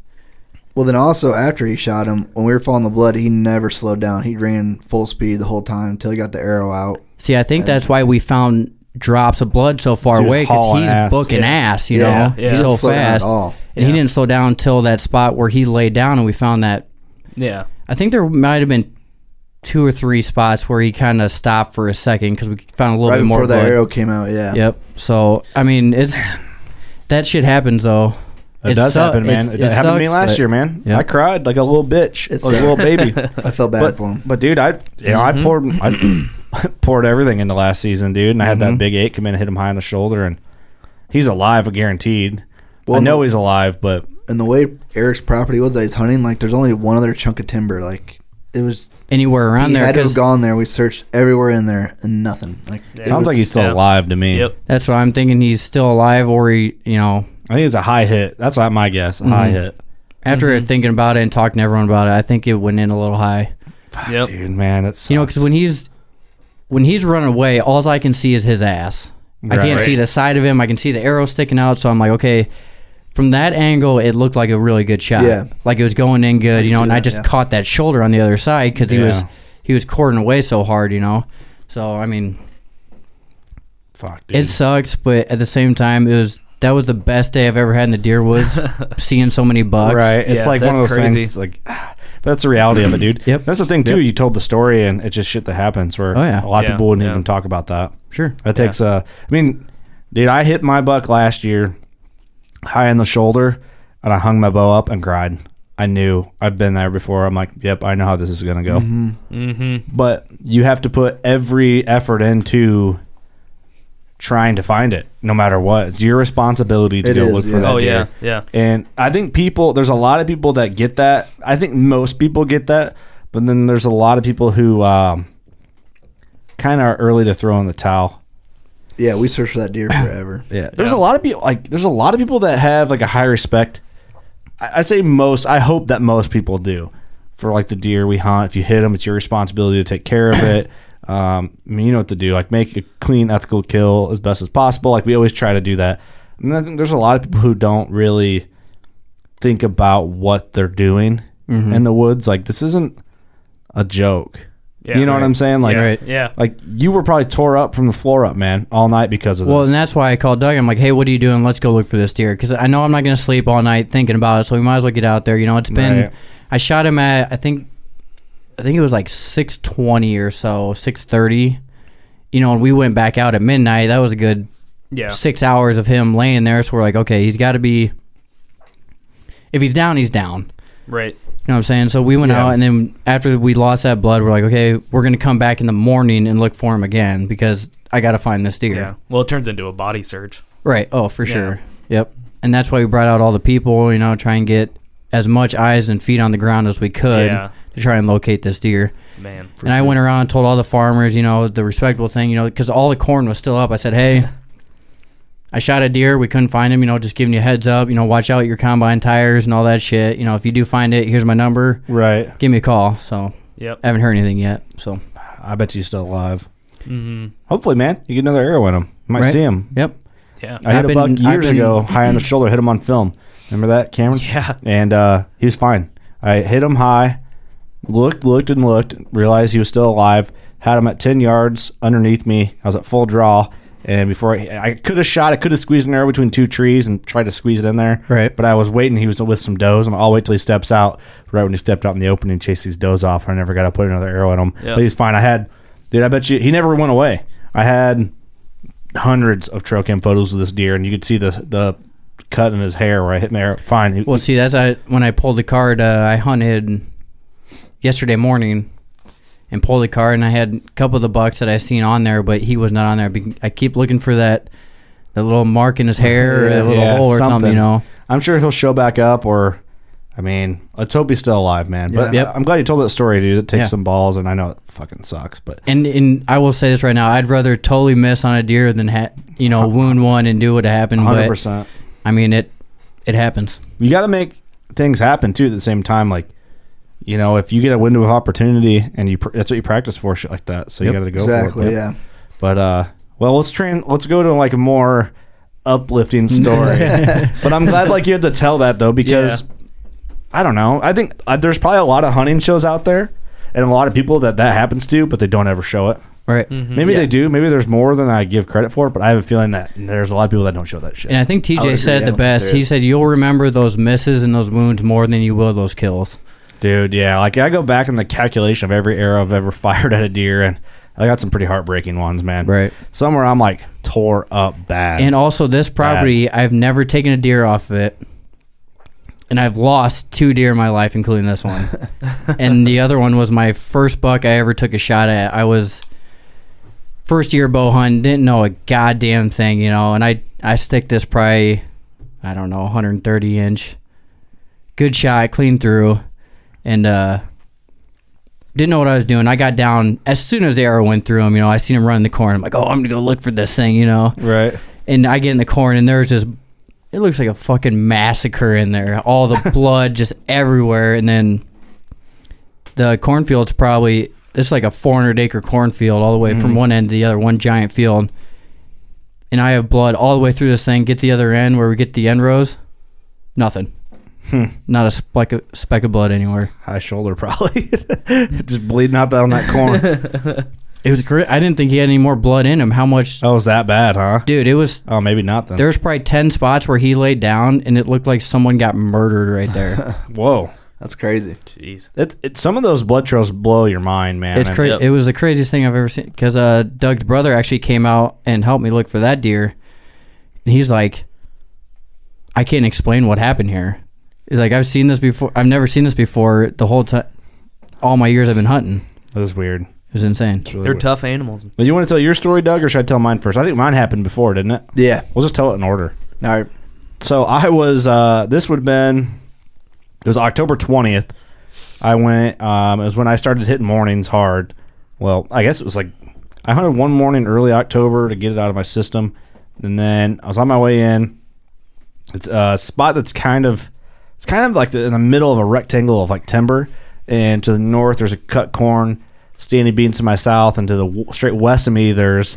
Well, then also after he shot him, when we were following the blood, he never slowed down. He ran full speed the whole time until he got the arrow out. See, I think that's why we found drops of blood so far he away because he's ass. booking Yeah. ass, you Yeah. know, Yeah. So oh, didn't slow down fast. at all. And he didn't slow down until that spot where he laid down, and we found that. Yeah. I think there might have been two or three spots where he kind of stopped for a second because we found a little Right bit more before the arrow came out, yeah. Yep. So I mean, it's that shit happens though. It, does su- happen, man. it's- It, happened to me last year, man. Yep. I cried like a little bitch, It's- like a little (laughs) baby. I felt bad but, for him. but dude, I you know I mm-hmm. poured I (clears throat) (laughs) poured everything into last season, dude, and I had that Mhm. big eight come in and hit him high on the shoulder, and he's alive, guaranteed. Well, I know no- he's alive, but And the way Eric's property was that he's hunting, like there's only one other chunk of timber. Like it was Anywhere around he there had to have gone there. We searched everywhere in there and nothing. Like it sounds was- like he's still yeah. alive to me. Yep. that's what I'm thinking. He's still alive, or he, you know, I think it's a high hit. That's not my guess. A high Mhm. hit. after Mm-hmm. thinking about it and talking to everyone about it, I think it went in a little high. Yep. Dude, man, that's You know, because when he's when he's running away, all I can see is his ass. I can't Right. see the side of him. I can see the arrow sticking out. So I'm like, okay. From that angle, it looked like a really good shot. Yeah. like it was going in good. You know, see and I just yeah. caught that shoulder on the other side because he was he was cording away so hard. You know, so I mean, fuck, dude. it sucks, but at the same time, it was that was the best day I've ever had in the deer woods. (laughs) seeing so many bucks. right. It's Yeah, like one of that's those crazy. things. Like, but that's the reality of it, dude. (clears throat) Yep. That's the thing too. Yep. You told the story, and it's just shit that happens. Where Oh, yeah. a lot of Yeah, people wouldn't yeah. even talk about that. Sure. That takes uh I mean, dude, I hit my buck last year high on the shoulder and I hung my bow up and cried. I knew I've been there before. I'm like, yep, I know how this is gonna go. Mm-hmm. But you have to put every effort into trying to find it, no matter what. It's your responsibility to It go is, look for yeah. that Oh deer. yeah. Yeah. And I think people, there's a lot of people that get that. I think most people get that, but then there's a lot of people who um, kind of are early to throw in the towel. yeah, we searched for that deer (coughs) forever. Yeah, there's Yeah. a lot of people like there's a lot of people that have like a high respect. I, I say most. I hope that most people do for like the deer we hunt. If you hit them, it's your responsibility to take care of it. Um, I mean, you know what to do. Like make a clean, ethical kill as best as possible. Like we always try to do that. And I think there's a lot of people who don't really think about what they're doing in the woods. Like this isn't a joke. Yeah, you know what. I'm saying? Like, yeah. Right. Yeah. like you were probably tore up from the floor up, man, all night because of Well, this. and that's why I called Doug. I'm like, hey, what are you doing? Let's go look for this deer because I know I'm not going to sleep all night thinking about it. So we might as well get out there. You know, it's been. Right. I shot him at I think, I think it was like six twenty or so, six thirty. You know, and we went back out at midnight. That was a good Yeah. six hours of him laying there. So we're like, okay, he's got to be. If he's down, he's down. Right. You know what I'm saying? So we went Yeah. out, and then after we lost that blood, we're like, okay, we're gonna come back in the morning and look for him again because I got to find this deer. Yeah. Well, it turns into a body search. Right. Oh, for Yeah. sure. Yep. And that's why we brought out all the people, you know, try and get as much eyes and feet on the ground as we could Yeah. To to try and locate this deer. Man. and I went around and told all the farmers, you know, the respectable thing, you know, because all the corn was still up. I said, hey, I shot a deer. We couldn't find him. You know, just giving you a heads up. You know, watch out your combine tires and all that shit. You know, if you do find it, here's my number. Right. Give me a call. So Yep. I haven't heard anything yet. So I bet you he's still alive. hmm Hopefully, man, you get another arrow in him. You might Right. see him. yep. Yeah. I hit I've a been- buck I've years been- ago, high on the shoulder, hit him on film. Remember that, Cameron? (laughs) Yeah. And uh, he was fine. I hit him high, looked, looked, and looked, realized he was still alive. Had him at ten yards underneath me. I was at full draw, and before I, I could have shot, I could have squeezed an arrow between two trees and tried to squeeze it in there. Right. But I was waiting. He was with some does. I'm, I'll wait till he steps out. Right when he stepped out in the open and chased these does off, I never got to put another arrow in him. Yep. But he's fine. I had, dude. I bet you he never went away. I had hundreds of trail cam photos of this deer, and you could see the the cut in his hair where I hit my arrow. Fine. He- Well, see, that's I when I pulled the card. Uh, I hunted yesterday morning and pulled the card, and I had a couple of the bucks that I seen on there, but he was not on there. I keep looking for that that little mark in his (laughs) hair, or that little Yeah, hole or something. something. You know, I'm sure he'll show back up, or I mean, let's hope he's still alive, man. But Yep. I'm glad you told that story, dude. It takes Yeah. some balls, and I know it fucking sucks, but and and I will say this right now: I'd rather totally miss on a deer than ha- you know (laughs) wound one and do what happened. 100. But percent I mean, it it happens. You got to make things happen too. At the same time, like you know, if you get a window of opportunity, and you pr- that's what you practice for, shit like that. So you got to go exactly. for it. Exactly. Yeah. But uh, well, let's train. Let's go to like a more uplifting (laughs) story. but I'm glad like you had to tell that though because I don't know. I think uh, there's probably a lot of hunting shows out there, and a lot of people that that happens to, but they don't ever show it. Right. Maybe they do. Maybe there's more than I give credit for. But I have a feeling that there's a lot of people that don't show that shit. And I think TJ agree. said I it the best. He said you'll remember those misses and those wounds more than you will those kills. Dude, yeah. Like I go back in the calculation of every arrow I've ever (laughs) fired at a deer, and I got some pretty heartbreaking ones, man. Right. Somewhere I'm like tore up bad. And also, this property, I've never taken a deer off of it. And I've lost two deer in my life, including this one. (laughs) and the other one was my first buck I ever took a shot at. I was first year bow hunting, didn't know a goddamn thing, you know. And I, I stick this probably, I don't know, 130 inch. Good shot, clean through. And, uh, didn't know what I was doing. I got down as soon as the arrow went through him. You know, I seen him run in the corn. I'm like, oh, I'm gonna go look for this thing. You know, right. and I get in the corn and there's just it looks like a fucking massacre in there. All the (laughs) blood just everywhere, and then the cornfield's probably it's like a 400 acre cornfield all the way from one end to the other, one giant field. And I have blood all the way through this thing. Get the other end where we get the end rows, nothing. Not a speck of, speck of blood anywhere. High shoulder, (laughs) probably. (laughs) Just bleeding out that on that corner. (laughs) It was great. I didn't think he had any more blood in him. How much, oh, it was that bad, huh? dude? It was Oh, maybe not then. There's probably 10 spots where he laid down and it looked like someone got murdered right there. Whoa. That's crazy. Jeez. It's, it's some of those blood trails blow your mind, man. it's And- crazy. Yep. It was the craziest thing I've ever seen because uh, Doug's brother actually came out and helped me look for that deer. And he's like, I can't explain what happened here. He's like, I've seen this before. I've never seen this before the whole time. All my years I've been hunting. It was weird. It was insane. It's really They're weird. tough animals. But you want to tell your story, Doug, or should I tell mine first? I think mine happened before, didn't it? Yeah. We'll just tell it in order. All right. So I was. Uh, this would have been. It was October twentieth. I went. Um, it was when I started hitting mornings hard. Well, I guess it was like I hunted one morning early October to get it out of my system, and then I was on my way in. It's a spot that's kind of, it's kind of like the, in the middle of a rectangle of like timber, and to the north there's a cut corn, standing beans to my south, and to the w- straight west of me there's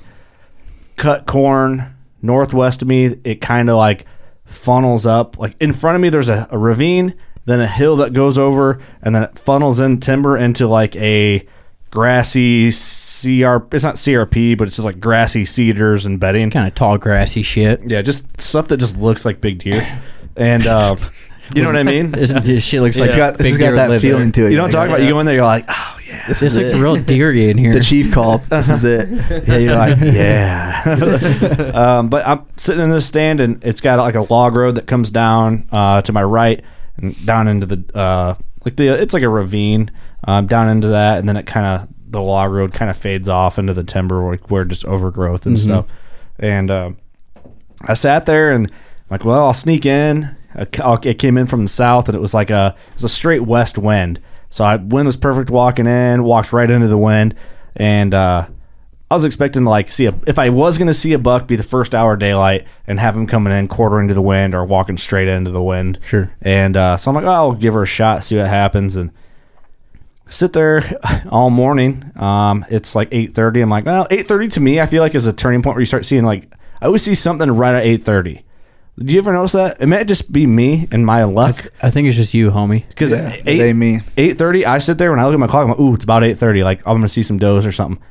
cut corn. Northwest of me, it kind of like funnels up. Like in front of me, there's a, a ravine, then a hill that goes over, and then it funnels in timber into like a grassy CR. It's not CRP, but it's just like grassy cedars and bedding. Kind of tall, grassy shit. Yeah, just stuff that just looks like big deer. And uh, (laughs) you know what I mean? (laughs) This, this shit looks like It's got, big it's got deer that live feeling to it. You don't You're talk like, about. You go in there, you're like, oh yeah, This, This is looks it. real deery in (laughs) here. The chief called. (laughs) This is it. yeah, you're like, yeah. um, but I'm sitting in this stand, and it's got like a log road that comes down uh, to my right and down into the uh, like the it's like a ravine um, down into that, and then it kind of the log road kind of fades off into the timber like where just overgrowth and stuff. And um I sat there and I'm like, well, I'll sneak in. Ca- It came in from the south, and it was like a it was a straight west wind. So I wind was perfect walking in, walked right into the wind, and uh, I was expecting to like see a if I was gonna see a buck be the first hour of daylight and have him coming in quartering to the wind or walking straight into the wind. Sure. And uh, so I'm like, oh, I'll give her a shot, see what happens, and sit there (laughs) all morning. Um, it's like 8:30. I'm like, well, 8:30 to me, I feel like is a turning point where you start seeing like I always see something right at 8:30. Do you ever notice that? It might just be me and my luck. I think it's just you, homie. Because Yeah, it ain't me. Eight thirty, I sit there when I look at my clock. I'm like, ooh, it's about eight thirty. Like I'm gonna see some does or something,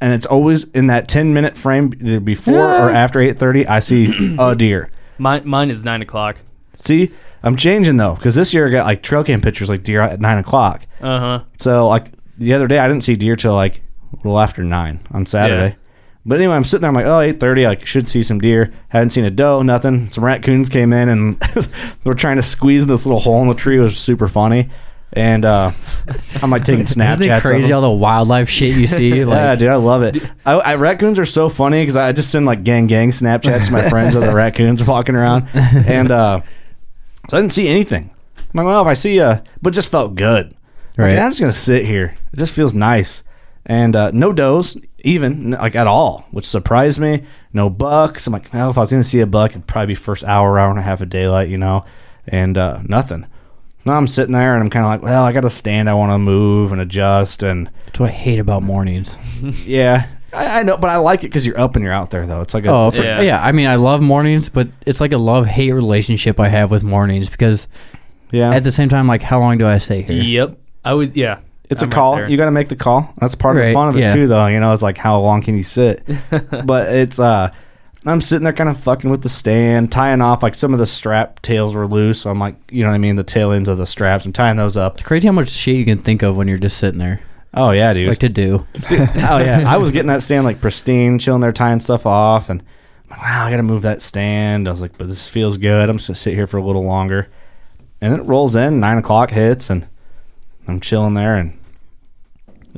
and it's always in that ten minute frame, either before or after eight thirty. I see (clears throat) a deer. Mine, mine is nine o'clock. See, I'm changing though because this year I got like trail cam pictures like deer at nine o'clock. Uh huh. So like the other day I didn't see deer till like a little after nine on Saturday. But anyway, I'm sitting there. I'm like, oh, 8.30, I should see some deer. Hadn't seen a doe, nothing. Some raccoons came in and they (laughs) were trying to squeeze this little hole in the tree. It was super funny. And uh, I'm like taking Snapchats. (laughs) Isn't it of crazy all the wildlife shit you see? (laughs) Like, yeah, dude, I love it. I, I raccoons are so funny because I just send like gang gang Snapchats to my friends of the raccoons walking around, and uh, so I didn't see anything. I'm like, well, if I see a, but it just felt good. Like, Right. I'm just gonna sit here. It just feels nice, and uh, no does even like at all, which surprised me. No bucks. I'm like, well, if I was gonna see a buck, it'd probably be first hour, hour and a half of daylight, you know, and uh, nothing. Now I'm sitting there and I'm kind of like, well, I got to stand. I want to move and adjust and. That's what I hate about mornings. (laughs) Yeah, I, I know, but I like it because you're up and you're out there, though. It's like a, Oh, for, Yeah. yeah. I mean, I love mornings, but it's like a love hate relationship I have with mornings because yeah, at the same time, like, how long do I stay here? Yep. I was. Yeah. It's I'm a call. there. you got to make the call. That's part of the fun of it yeah. too, though. You know, it's like how long can you sit? (laughs) but it's uh, I'm sitting there kind of fucking with the stand, tying off like some of the strap tails were loose, so I'm like, you know what I mean, the tail ends of the straps. I'm tying those up. It's crazy how much shit you can think of when you're just sitting there, Oh yeah, dude. like to do. (laughs) oh yeah, I was getting that stand like pristine, chilling there, tying stuff off, and I'm like, wow, I got to move that stand. I was like, but this feels good. I'm just gonna sit here for a little longer, and it rolls in. Nine o'clock hits, and I'm chilling there, and,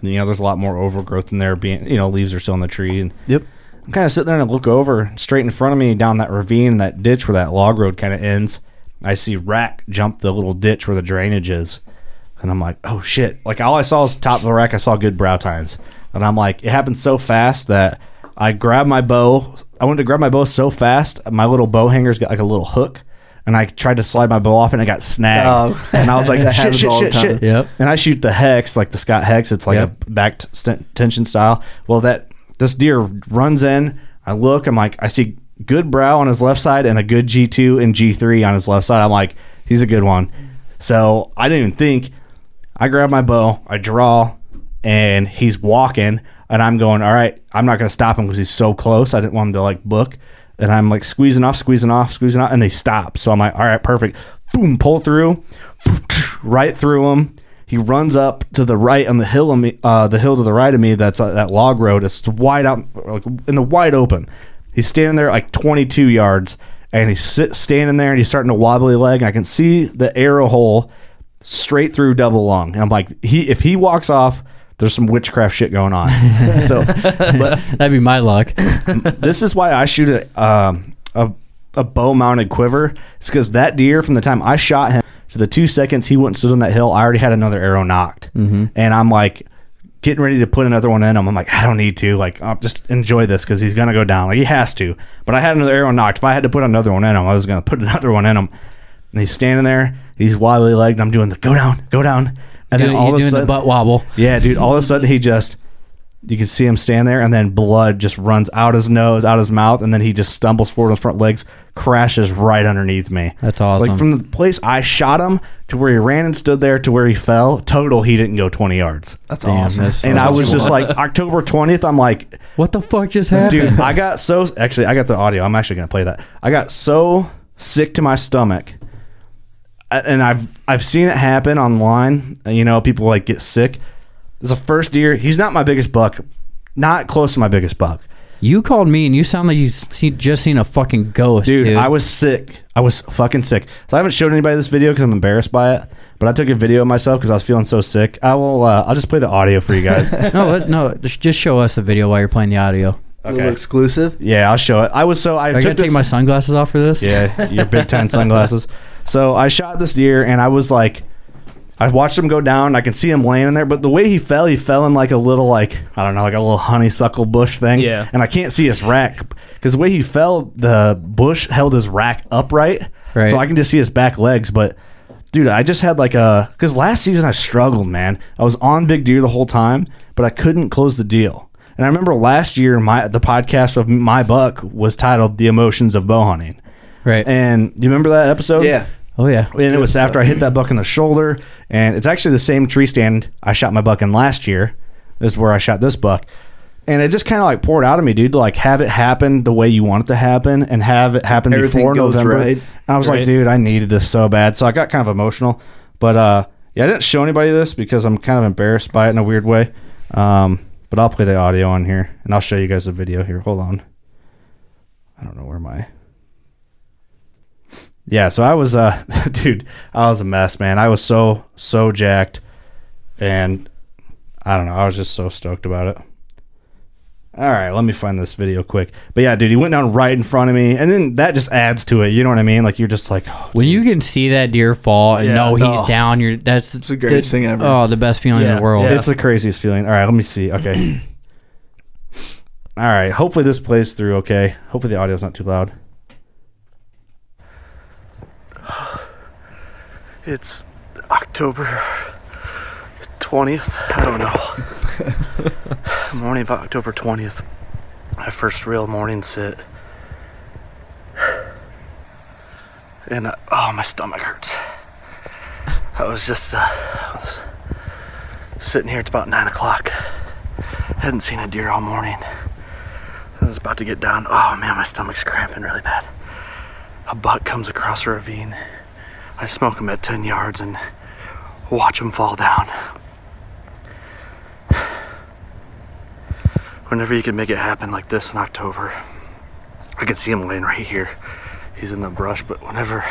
and, you know, there's a lot more overgrowth in there. Being, you know, leaves are still in the tree, and Yep. I'm kind of sitting there and I look over straight in front of me down that ravine, that ditch where that log road kind of ends. I see rack jump the little ditch where the drainage is. And I'm like, oh shit. Like all I saw was top of the rack. I saw good brow tines. And I'm like, it happened so fast that I grabbed my bow. I wanted to grab my bow so fast. My little bow hanger's got like a little hook. And I tried to slide my bow off and it got snagged. Oh. and I was like, (laughs) That shit, shit, shit, shit. Yep. And I shoot the hex, like the Scott hex. It's like Yep. a back st- tension style. Well, that this deer runs in. I look. I'm like, I see good brow on his left side and a good G2 and G3 on his left side. I'm like, he's a good one. So I didn't even think. I grab my bow. I draw, and he's walking, and I'm going. All right, I'm not gonna stop him because he's so close. I didn't want him to like book. And I'm like squeezing off, squeezing off, squeezing off, and they stop. So I'm like, all right, perfect. Boom, pull through, (sniffs) right through him. He runs up to the right on the hill of me, uh, the hill to the right of me. That's uh, that log road. It's wide out, like in the wide open. He's standing there like 22 yards, and he's sit, standing there, and he's starting to wobbly leg. And I can see the arrow hole straight through double lung. And I'm like, he if he walks off, there's some witchcraft shit going on. (laughs) so, but (laughs) That'd be my luck. (laughs) this is why I shoot a um, a, a bow mounted quiver. It's because that deer, from the time I shot him to the two seconds he went and stood on that hill, I already had another arrow nocked, mm-hmm. and I'm like getting ready to put another one in him. I'm like, I don't need to. Like, I'll just enjoy this because he's gonna go down. Like he has to. But I had another arrow nocked. If I had to put another one in him, I was gonna put another one in him. And he's standing there. He's wobbly legged. I'm doing the go down, go down, and then all you're of a doing sudden, the butt wobble. yeah, dude. All of a sudden, he just you can see him stand there, and then blood just runs out his nose, out his mouth, and then he just stumbles forward on his front legs, crashes right underneath me. That's awesome. Like from the place I shot him to where he ran and stood there to where he fell, total he didn't go twenty yards. That's Damn, awesome. that's- And that's I was cool. just like October twentieth. I'm like, What the fuck just happened? dude, I got so actually I got the audio. I'm actually gonna play that. I got so sick to my stomach, A- and I've I've seen it happen online. You know, people like get sick. It's is the first deer. He's not my biggest buck, not close to my biggest buck, You called me and you sound like you see, just seen a fucking ghost, dude. dude. I was sick. I was fucking sick. So I haven't showed anybody this video because I'm embarrassed by it. But I took a video of myself because I was feeling so sick. I will. Uh, I'll just play the audio for you guys. (laughs) no, no. just- Just show us the video while you're playing the audio. A little exclusive. yeah, I'll show it. I was so I, I took gotta take my sunglasses off for this. Yeah, your Big (laughs) Ten sunglasses. So I shot this deer, and I was like, I watched him go down. I can see him laying in there, but the way he fell, he fell in like a little like I don't know, like a little honeysuckle bush thing. Yeah. And I can't see his rack because the way he fell, the bush held his rack upright, Right. so I can just see his back legs. But dude, I just had like a because last season I struggled, man. I was on big deer the whole time, but I couldn't close the deal. And I remember last year, my the podcast of my buck was titled "The Emotions of Bow Hunting." Right. And you remember that episode? Yeah. oh yeah. And it was after I hit that buck in the shoulder, and it's actually the same tree stand I shot my buck in last year. This is where I shot this buck, and it just kind of like poured out of me, dude. To like have it happen the way you want it to happen, and have it happen Everything before goes November. right. And I was Right. like, dude, I needed this so bad, so I got kind of emotional. But uh, yeah, I didn't show anybody this because I'm kind of embarrassed by it in a weird way. Um, but I'll play the audio on here, and I'll show you guys the video here. Hold on. I don't know where my yeah, so I was uh (laughs) dude, I was a mess, man. I was so so jacked and I don't know, I was just so stoked about it. All right, let me find this video quick. But yeah, dude, he went down right in front of me and then that just adds to it. You know what I mean? Like you're just like oh, When you can see that deer fall and Yeah. know he's Oh. down, you're that's It's the greatest thing ever. Oh, the best feeling in the world. Yeah. it's the craziest feeling. All right, let me see. Okay. (clears throat) All right, hopefully this plays through okay. Hopefully the audio's not too loud. It's October 20th. I don't know. (laughs) morning of October 20th. My first real morning sit. And uh, oh, my stomach hurts. I was just uh, I was sitting here. It's about 9 o'clock. I Hadn't seen a deer all morning. I was about to get down. Oh man, my stomach's cramping really bad. A buck comes across a ravine. I smoke them at 10 yards and watch them fall down. Whenever you can make it happen like this in October, I can see him laying right here. He's in the brush, but whenever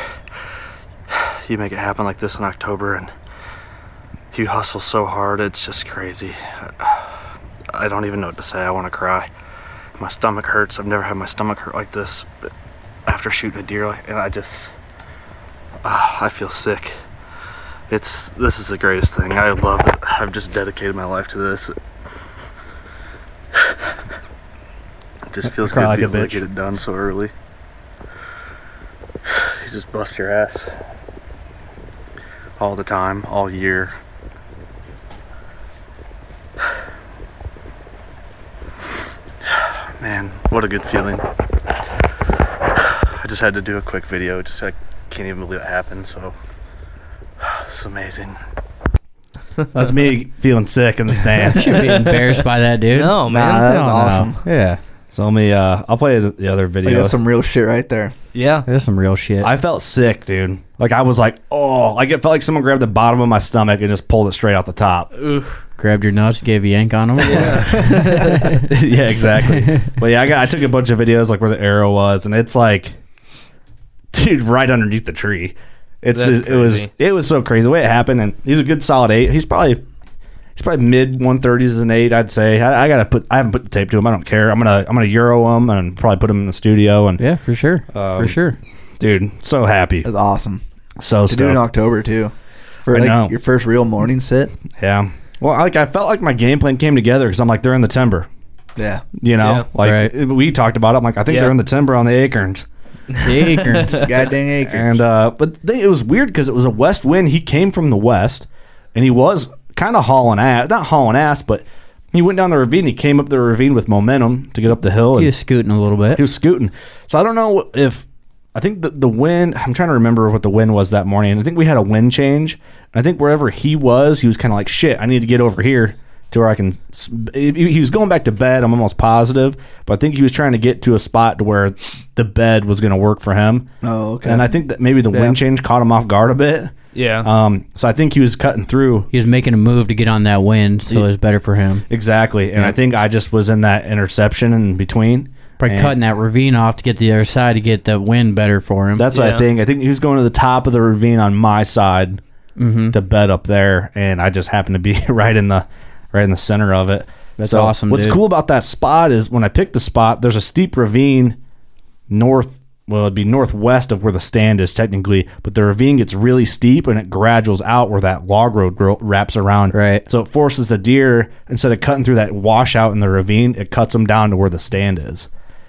you make it happen like this in October and you hustle so hard, it's just crazy. I don't even know what to say. I want to cry. My stomach hurts. I've never had my stomach hurt like this after shooting a deer, and I just Ah, I feel sick. It's this is the greatest thing. I love it. I've just dedicated my life to this. It just feels good like to be able to get it done so early. (sighs) You just bust your ass all the time, all year. (sighs) Man, what a good feeling. (sighs) I just had to do a quick video. Just I can't even believe it happened. So (sighs) it's amazing. (laughs) That's me feeling sick in the (laughs) stand. You should be embarrassed by that, dude. No, man. Nah, that Hell was no. awesome. Yeah. So let me uh I'll play the other I video. got some real shit right there. Yeah. There's some real shit. I felt sick, dude. Like I was like, oh, like it felt like someone grabbed the bottom of my stomach and just pulled it straight out the top. Grabbed your nuts, gave a yank on them. (laughs) yeah, exactly. but yeah, I got I took a bunch of videos like where the arrow was, and it's like, dude, right underneath the tree. It's That's it, was crazy. it was so crazy the way it happened, and he's a good solid eight. He's probably he's probably mid one thirties as an eight, I'd say. I, I gotta put I haven't put the tape to him. I don't care. I'm gonna I'm gonna euro him and probably put him in the studio. And Yeah, for sure. Um, for sure. dude, so happy, It was awesome. so To do in. October too. For I like know. your first real morning sit. Yeah. Well, like I felt like my game plan came together because I'm like they're in the timber. Yeah. You know, Yeah. like Right. we talked about it. I'm like I think Yeah. they're in the timber on the acorns. The acorns. (laughs) God dang acres. And uh, but they, it was weird because it was a west wind. He came from the west, and he was kind of hauling ass, not hauling ass, but he went down the ravine. He came up the ravine with momentum to get up the hill, and He was scooting a little bit. he was scooting. So I don't know if I think the the wind. I'm trying to remember what the wind was that morning. I think we had a wind change. I think wherever he was, he was kind of like, "Shit, I need to get over here." To where I can, he he was going back to bed. I'm almost positive, but I think he was trying to get to a spot to where the bed was going to work for him. Oh, okay. And I think that maybe the Yeah. wind change caught him off guard a bit. Yeah. Um, so I think he was cutting through He was making a move to get on that wind, so it was better for him. exactly, and I think I just was in that interception in between. Probably And cutting that ravine off to get the other side to get the wind better for him. That's what I think. I think he was going to the top of the ravine on my side Mm-hmm. to bed up there, and I just happened to be (laughs) right in the right in the center of it. That's So awesome, What's dude. cool about that spot is when I picked the spot, there's a steep ravine north well, it'd be northwest of where the stand is technically, but the ravine gets really steep and it graduals out where that log road gro- wraps around. Right. So it forces the deer instead of cutting through that washout in the ravine, it cuts them down to where the stand is.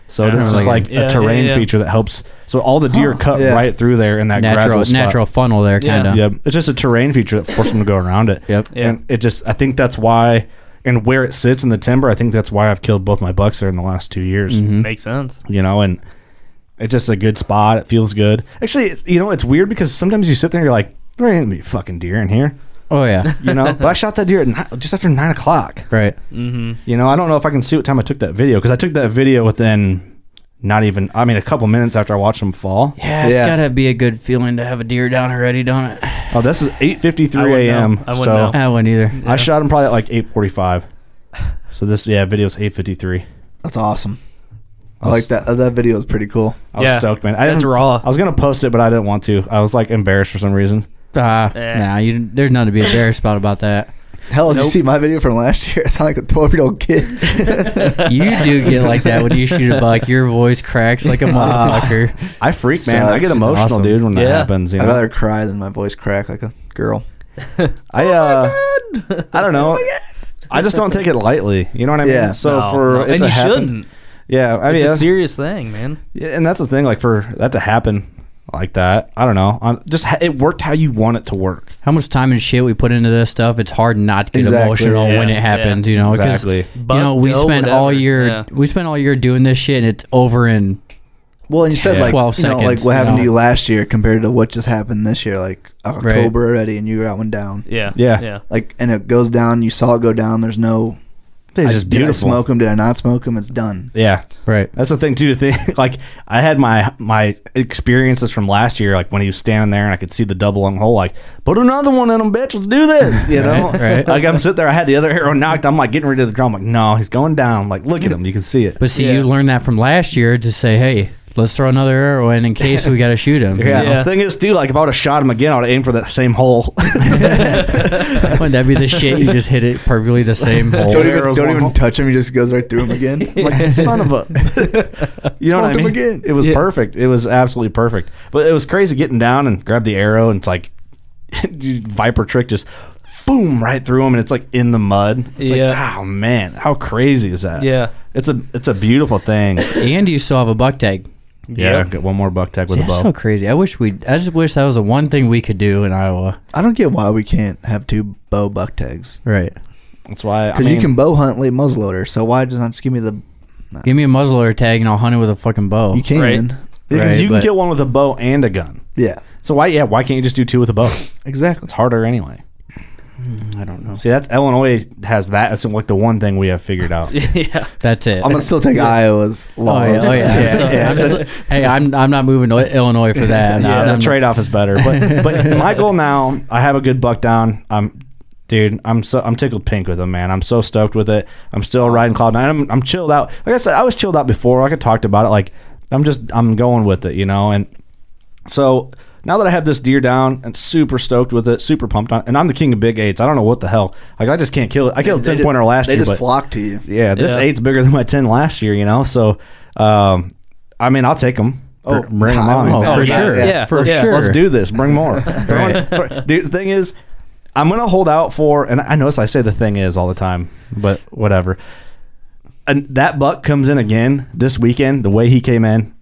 So Yeah. this is Like- like Yeah, yeah, a terrain yeah. feature that helps. So all the deer cut yeah. right through there in that natural gradual spot. natural funnel there, Yeah. kind of. Yep. It's just a terrain feature that forced them to go around it. Yep. Yeah. And it just, I think that's why, and where it sits in the timber, I think that's why I've killed both my bucks there in the last two years. Mm-hmm. Makes sense. You know, and it's just a good spot. It feels good. Actually, it's, you know, it's weird because sometimes you sit there and you're like, there ain't gonna be fucking deer in here. Oh yeah. (laughs) You know, but I shot that deer at ni- just after nine o'clock. right. Mm-hmm. You know, I don't know if I can see what time I took that video because I took that video within not even, I mean, a couple minutes after I watched them fall. Yeah, it's Yeah. gotta be a good feeling to have a deer down already, don't it? Oh, this is eight fifty I three wouldn't a.m. know. I wouldn't So know. I wouldn't either. I shot him probably at like eight forty five. So this, yeah, video's eight fifty three. That's awesome. I I like that. uh, That video is pretty cool. I was Yeah, stoked, man. I that's didn't- raw. I was gonna post it, but I didn't want to. I was like embarrassed for some reason. Ah, Eh. nah, you, there's nothing to be embarrassed about about that. Hell, did you see my video from last year? (laughs) I sound like a twelve year old kid. (laughs) You do get like that when you shoot a buck. Your voice cracks like a (laughs) motherfucker. I freak, man. I get emotional, Awesome. dude, when that happens. You I'd know, rather cry than my voice crack like a girl. I uh, I don't know. I just don't take it lightly. You know what I mean? Yeah. So No, for no, it and to you happen, shouldn't. yeah. I mean, It's a serious thing, man. yeah, and that's the thing. Like for that to happen like that, I don't know. On just it worked how you want it to work. How much time and shit we put into this stuff? It's hard not to get Exactly. emotional Yeah. when it happens. You know, 'cause, Exactly. You know, we Buck, doe, spent all year Yeah. we spent all year doing this shit, and it's over in Well, and you said Yeah. like 12 you know, like seconds, what you happened know? to you last year compared to what just happened this year, like October already, and you got one down. Yeah. Yeah. Yeah. Like, and it goes down. You saw it go down. There's no. It's I- just did I smoke them? Did I not smoke them? It's done. Yeah. right. That's the thing too. To think (laughs) like I had my my experiences from last year, like when he was standing there and I could see the double lung hole. Like, put another one in him, bitch. Let's do this. (laughs) You know, Right, right. Like I'm sitting there. I had the other arrow nocked. I'm like getting ready to draw. I'm like, no, he's going down. Like, look at him. You can see it. But see, Yeah. you learned that from last year to say, hey, let's throw another arrow in in case we got to shoot him. (laughs) yeah. Yeah. The thing is, too, like if I would have shot him again, I would have aimed for that same hole. (laughs) Wouldn't that be the shit? You just hit it perfectly the same hole. Don't even, don't even hole. touch him. He just goes right through him again. (laughs) like, son of a. you know what I Smoked him mean? again. It was Yeah. perfect. It was absolutely perfect. But it was crazy getting down and grab the arrow and it's like viper trick just boom right through him and it's like in the mud. It's Yeah. like, oh man, how crazy is that? Yeah. It's a it's a beautiful thing. and you still have a buck tag. Yeah, Yep. get one more buck tag with That's a bow. so crazy. I wish we. I just wish that was the one thing we could do in Iowa. I don't get why we can't have two bow buck tags. Right. That's why I Because mean, you can bow hunt late muzzleloader. So why just not just give me the? Give me a muzzleloader tag and I'll hunt it with a fucking bow. You can. Right. because right, you can but- kill one with a bow and a gun. Yeah. So why yeah, why can't you just do two with a bow? Exactly. It's harder anyway. Hmm, I don't know. See, that's Illinois has that. That's like the one thing we have figured out. (laughs) yeah. That's it. I'm gonna still take (laughs) Iowa's Oh yeah, oh yeah. Yeah, (laughs) So, yeah. I'm still- hey, I'm I'm not moving to Illinois for that. yeah, the trade off is better. But but my goal now, I have a good buck down. I'm dude, I'm so I'm tickled pink with him, man. I'm so stoked with it. I'm still riding cloud nine. I'm I'm chilled out. Like I said, I was chilled out before. Like I talked about it. Like I'm just I'm going with it, you know. And so now that I have this deer down and super stoked with it, super pumped on, and I'm the king of big eights. I don't know what the hell. Like I just can't kill it. I killed a ten pointer last They year, They just but flock to you. yeah, this Yeah. eight's bigger than my ten last year. You know, so um, I mean, I'll take them. Oh, bring them on. Oh, for never- sure. Yeah. For Yeah. sure. Let's do this. (laughs) Bring more. Dude, the thing is, I'm gonna hold out for, and I notice I say the thing is all the time, but whatever. And that buck comes in again this weekend. The way he came in,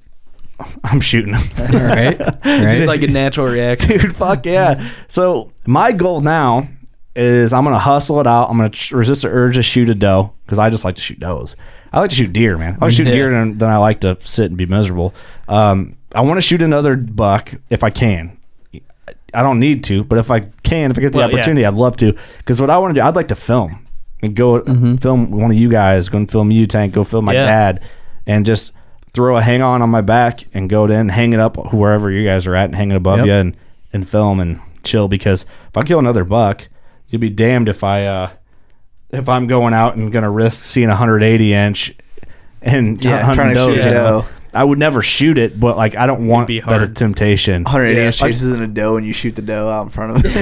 (laughs) I'm shooting him. (laughs) right? (laughs) Right. It's like a natural reaction. Dude, fuck yeah. So my goal now is I'm gonna hustle it out. I'm gonna tr- resist the urge to shoot a doe because I just like to shoot does. I like to shoot deer, man. I like to shoot Yeah. deer than, than I like to sit and be miserable. Um, I want to shoot another buck if I can. I don't need to, but if I can, if I get the Well, yeah. opportunity, I'd love to. Because what I want to do, I'd like to film and go Mm-hmm. film one of you guys, go and film you, Tank, go film my Yeah. dad, and just throw a hang on on my back and go in, hang it up wherever you guys are at, and hang it above Yep. you and, and film and chill. Because if I kill another buck, you'd be damned if I uh, if I'm going out and gonna risk seeing a 180 inch and Yeah, (laughs) hunting trying to does, shoot you a know. Doe. I would never shoot it, but like I don't want be that hard. temptation. 180 Yeah. inch chases in a doe and you shoot the doe out in front of (laughs) it.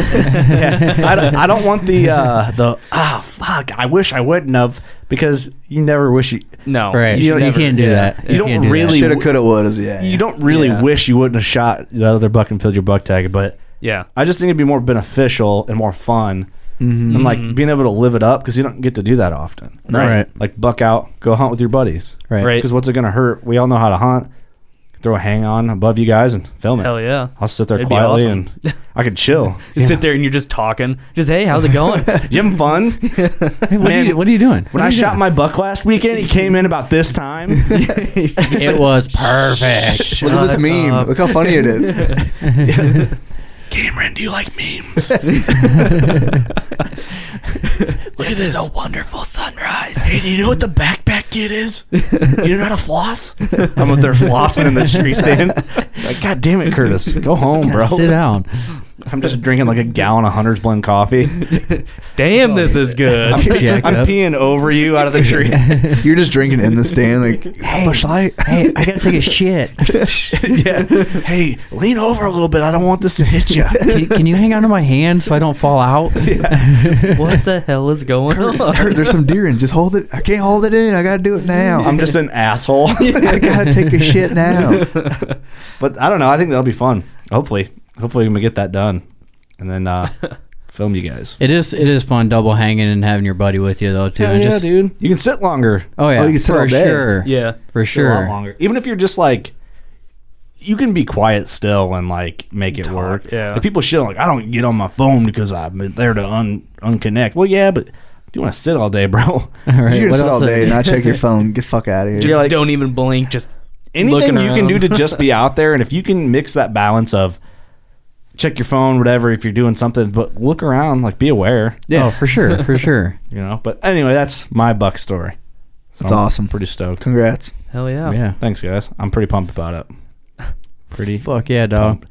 I, don't, I don't want the uh, (laughs) the ah fuck. I wish I wouldn't have because you never wish you No, Right. You You, don't can't do yeah. that. You don't can't do that. really- Shoulda, coulda, woulda. Yeah. you yeah. don't really Yeah. wish you wouldn't have shot that other buck and filled your buck tag, but Yeah. I just think it'd be more beneficial and more fun Mm-hmm. and like mm-hmm. being able to live it up because you don't get to do that often. No. Right. Like buck out, go hunt with your buddies. Right. Right. Because what's it gonna hurt? We all know how to hunt. Throw a hang on above you guys and film it. Hell yeah. I'll sit there It'd quietly awesome. and I could chill. (laughs) You sit there and you're just talking. Just hey, how's it going? (laughs) You having fun? (laughs) Hey, what, Man, are you, what are you doing? When I shot my buck last weekend, he came in about this time. it was perfect. Look at this meme. up. Look how funny it is. Cameron, do you like memes? (laughs) Look at this. a wonderful sunrise. Hey, do you know what the backpack kid is? you know how to floss? I'm up there flossing in the tree stand. Like, (laughs) God damn it, Curtis. Go home, bro. Sit down. I'm just drinking like a gallon of Hunter's Blend coffee. (laughs) Damn, this is good. I'm, Jacked I'm up. peeing over you out of the tree. (laughs) You're just drinking in the stand, like (laughs) Busch Light. Hey, I gotta take a shit. yeah. Hey, lean over a little bit. I don't want this to hit you. Can, you- can you hang onto my hand so I don't fall out? what the hell is going on? Curt, there's some deer in. Just hold it. I can't hold it in. I gotta do it now. I'm just an asshole. I gotta take a shit now. But I don't know. I think that'll be fun. Hopefully, hopefully we can get that done, and then uh, (laughs) film you guys. It is. It is fun double hanging and having your buddy with you though too. Hell and yeah, just, dude. You can sit longer. Oh yeah, Oh, you can sit for all day. sure. Yeah. for Sit a lot sure. longer. Even if you're just like, you can be quiet still and like make it work. yeah. Like people shit like I don't get on my phone because I'm there to un unconnect. Well, yeah, but if you want to sit all day, (laughs) bro, All (laughs) right, You're what sit all day and not check your phone. Get fuck out of here. Just You're like- don't even blink. Just anything you can do to just be out there, and if you can mix that balance of check your phone, whatever, if you're doing something, but look around, like be aware, Oh, for sure, for (laughs) sure. you know. But anyway, that's my buck story. So That's I'm awesome. Pretty stoked. Congrats. hell yeah. Yeah. Thanks, guys. I'm pretty pumped about it. (laughs) Pretty Fuck yeah, dog. pumped.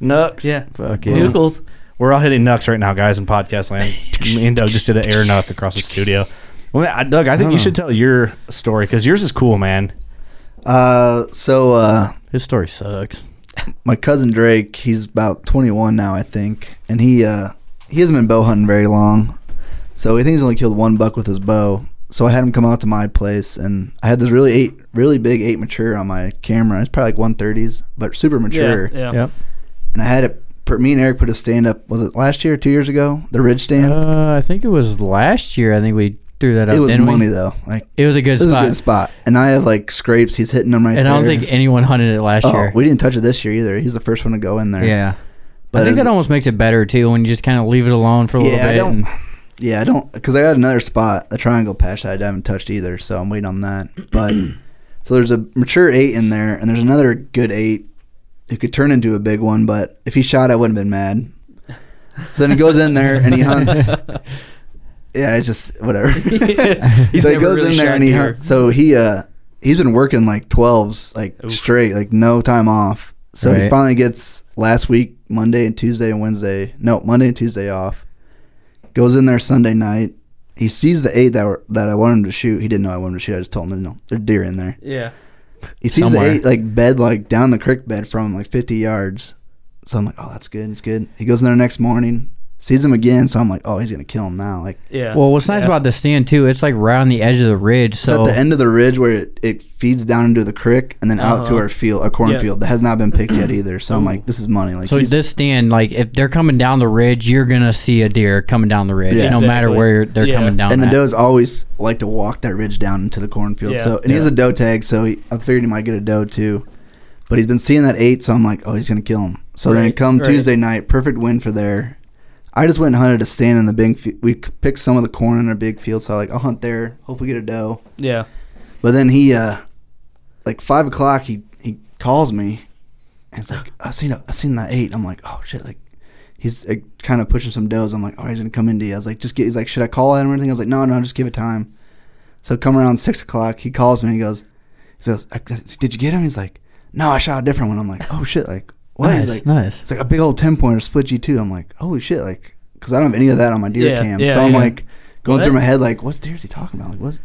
Nux. Yeah. Fuck yeah. Noodles. We're all hitting Nux right now, guys, in podcast land. (laughs) Me and Doug just did an air Nuck across the studio. Well, I- Doug, I think you should tell your story because yours is cool, man. Uh, so uh, His story sucks. My cousin Drake, he's about 21 now, I think, and he uh he hasn't been bow hunting very long, so I think he's only killed one buck with his bow. So I had him come out to my place, and I had this really eight, really big eight mature on my camera. It's probably like 130s, but super mature. Yeah. yeah. Yep. And I had it. per- Me and Eric put a stand up. Was it last year, two years ago? The ridge stand. Uh, I think it was last year. I think we threw that up. it was didn't we? money though. Like It was a good this is spot. a good spot. And I have like scrapes. He's hitting them right there. and there. I don't think anyone hunted it last Oh, year. we didn't touch it this year either. He's the first one to go in there. yeah. But I think that almost makes it better too when you just kind of leave it alone for a little Yeah, I don't- and- Yeah, I don't because I got another spot, a triangle patch that I haven't touched either, so I'm waiting on that. But (clears throat) so there's a mature eight in there, and there's another good eight. It could turn into a big one, but if he shot, I wouldn't have been mad. So then he goes in there and he (laughs) hunts. Yeah, it's just whatever. (laughs) (laughs) He's so he goes really in there and he deer. So he uh he's been working like twelves like Oof. straight, like no time off. So he finally gets last week Monday and Tuesday and Wednesday. No, Monday and Tuesday off. Goes in there Sunday night. He sees the eight that were, that I wanted him to shoot. He didn't know I wanted him to shoot. I just told him, no, there's deer in there. Yeah. He sees Somewhere. the eight like bed like down the creek bed from like 50 yards. So I'm like, oh, that's good. It's good. He goes in there next morning, sees him again. So I'm like, oh, he's gonna kill him now. Like Yeah. Well, what's nice Yeah. about the stand too, it's like right on the edge of the ridge. it's So at the end of the ridge where it, it feeds down into the creek and then out to Uh-huh. our field, a cornfield that has not been picked yet (clears throat) either. So I'm like, this is money. Like So this stand, like if they're coming down the ridge, you're gonna see a deer coming down the ridge, Yeah. no matter Exactly. where they're Yeah. coming down. and the at. does always like to walk that ridge down into the cornfield. Yeah. So and he has a doe tag, so he, I figured he might get a doe too. But he's been seeing that eight, so I'm like, oh, he's gonna kill him. So then come right. Tuesday night, perfect win for there. I just went and hunted a stand in the big. F- we picked some of the corn in a big field, so I like I'll hunt there, hopefully get a doe. Yeah. But then he, uh like five o'clock, he he calls me, and it's like I seen a, I seen that eight. I'm like, oh shit, like he's like, kind of pushing some does. I'm like, oh, he's gonna come into you. I was like, just get. He's like, should I call him or anything? I was like, no, no, just give it time. So come around six o'clock, he calls me. and He goes, he says, did you get him? He's like, no, I shot a different one. I'm like, oh shit, like what? nice, He's like, nice. it's like a big old ten pointer split G two. I'm like, holy shit, like because I don't have any of that on my deer Yeah, cam. yeah, so I'm yeah. like going through my head like, what's deer is he talking about? Like what's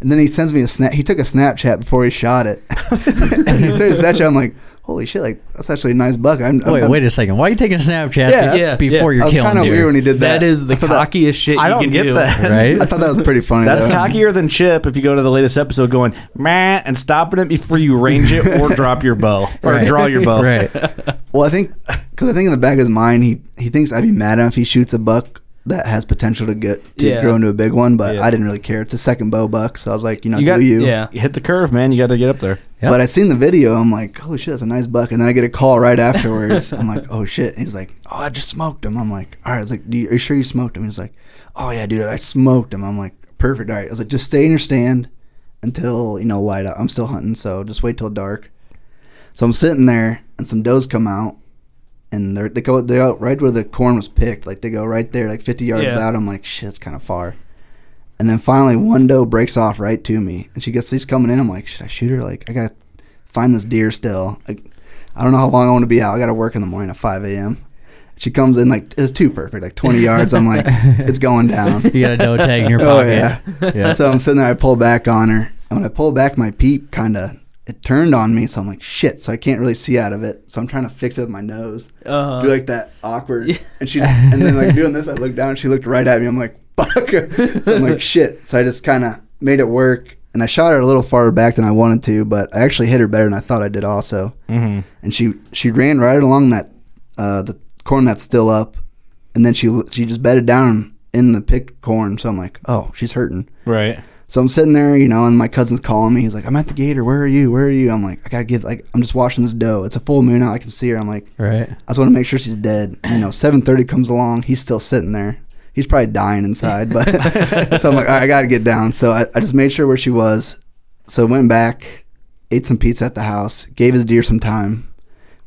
And then he sends me a snap. He took a Snapchat before he shot it, (laughs) and he sent a Snapchat. I'm like, holy shit! Like that's actually a nice buck. I'm, I'm, Wait, I'm- wait a second. Why are you taking a Snapchat Yeah. be- Yeah, before yeah. you're I was killing kind of weird when he did that. That is the I thought that- cockiest shit I don't can get do. that. Right? I thought that was pretty funny. That's though. cockier than Chip if you go to the latest episode going, meh, and stopping it before you range it or (laughs) drop your bow or Right. draw your bow. Right. Well, I think because I think in the back of his mind, he he thinks I'd be mad at him if he shoots a buck that has potential to get to Yeah. grow into a big one. But Yeah. I didn't really care. It's a second bow buck, so I was like, you know, You do got- you? Yeah. You hit the curve, man. You got to get up there. Yep. But I seen the video. I'm like, holy shit, that's a nice buck. And then I get a call right afterwards. I'm like, oh shit. And he's like, oh, I just smoked him. I'm like, all right. I was like, do you, are you sure you smoked him? He's like, oh yeah, dude, I smoked him. I'm like, perfect. All right. I was like, just stay in your stand until you know light up. I'm still hunting, so just wait till dark. So I'm sitting there, and some does come out, and they're, they go they go right where the corn was picked. Like they go right there, like 50 yards Yeah. out. I'm like, shit, it's kind of far. And then finally, one doe breaks off right to me, and she gets these coming in. I'm like, should I shoot her? Like, I gotta find this deer still. Like, I don't know how long I want to be out. I gotta work in the morning at 5 a.m. She comes in like it's too perfect, like 20 (laughs) yards. I'm like, it's going down. (laughs) You got a doe tag in your (laughs) Oh pocket. yeah. Yeah. So I'm sitting there. I pull back on her, and when I pull back, my peep kind of it turned on me. So I'm like, shit. So I can't really see out of it. So I'm trying to fix it with my nose. Uh-huh. Do like that awkward. And she and then like doing this, I looked down. and She looked right at me. I'm like, fuck. so I'm like, (laughs) shit. So I just kind of made it work. And I shot her a little farther back than I wanted to, but I actually hit her better than I thought I did also. Mm-hmm. And she she ran right along that uh, the corn that's still up, and then she she just bedded down in the picked corn. So I'm like, oh, she's hurting. Right. So I'm sitting there, you know, and my cousin's calling me. He's like, I'm at the gator. Where are you? Where are you? I'm like, I gotta get like, I'm just watching this doe. It's a full moon out. I can see her. I'm like, Right. I just want to make sure she's dead. You know, 7:30 comes along. He's still sitting there. He's probably dying inside. But (laughs) so I'm like, all right, I got to get down. So I, I just made sure where she was. So went back, ate some pizza at the house, gave his deer some time.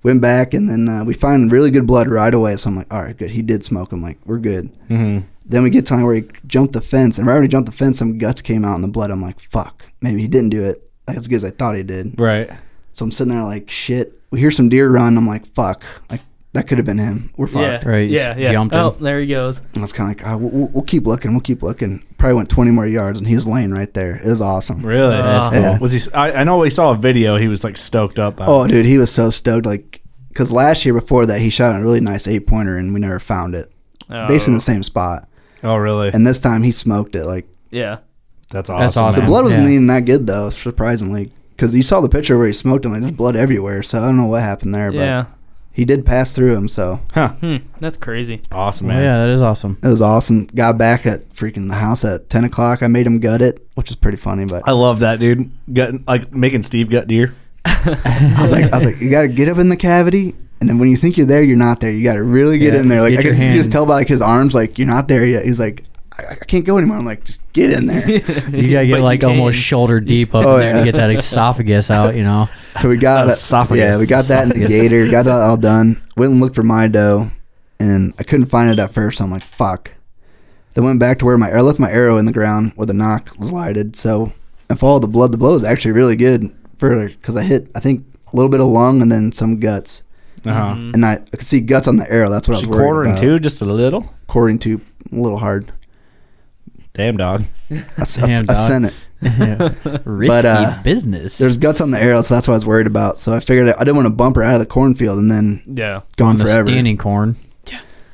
Went back and then uh, we find really good blood right away. So I'm like, all right, good. He did smoke. I'm like, we're good. Mm-hmm. Then we get to where he jumped the fence, and right when he jumped the fence, some guts came out in the blood. I'm like, fuck, maybe he didn't do it like, as good as I thought he did. Right. So I'm sitting there like, shit. We hear some deer run. I'm like, fuck, like that could have been him. We're fucked. Yeah. Right, Yeah. s- Yeah. jumped oh, him. there he goes. And I was kind of like, oh, we'll, we'll keep looking. We'll keep looking. Probably went 20 more yards, and he's laying right there. It was awesome. Really? That's That's cool. Yeah. Was he? I, I know we saw a video. He was like stoked up. Oh, dude, he was so stoked. Like, because last year before that, he shot a really nice eight pointer, and we never found it. Oh. Basically in the oh. same spot. Oh, really? And this time he smoked it. Like, Yeah. That's awesome. That's awesome. the blood wasn't Yeah. even that good though, surprisingly. Because you saw the picture where he smoked him. Like, there's blood everywhere. So I don't know what happened there, but Yeah. he did pass through him. So Huh. Hmm. That's crazy. Awesome, Well, man. yeah, that is awesome. it was awesome. Got back at freaking the house at 10 o'clock. I made him gut it, which is pretty funny. But I love that, dude. Gut, like making Steve gut deer. (laughs) I was like, I was like, you got to get up in the cavity, and then when you think you're there, you're not there. You got to really get Yeah, in there. Like I your could, you just tell by like his arms, like you're not there yet. He's like, I, I can't go anymore. I'm like, just get in there. (laughs) You gotta But get you like almost shoulder deep up Oh, there yeah. to get that esophagus (laughs) out. You know. so we got it. Esophagus. Yeah, we got that in the Esophagus. gator. Got that all done. (laughs) Went and looked for my doe, and I couldn't find it at first. So I'm like, fuck. Then went back to where my I left my arrow in the ground where the nock was lighted. So I followed the blood. The blow is actually really good for because I hit I think a little bit of lung and then some guts. Uh huh. Mm-hmm. And I, I could see guts on the arrow. That's what I was worried Quarter and about. two, just a little. Quartering two, a little hard. Damn dog. I, s- I- Damn, I dog. sent it. (laughs) (laughs) Risky uh, business. There's guts on the arrow, so that's what I was worried about. So I figured I didn't want to bump her out of the cornfield and then Yeah. gone on the forever. standing corn.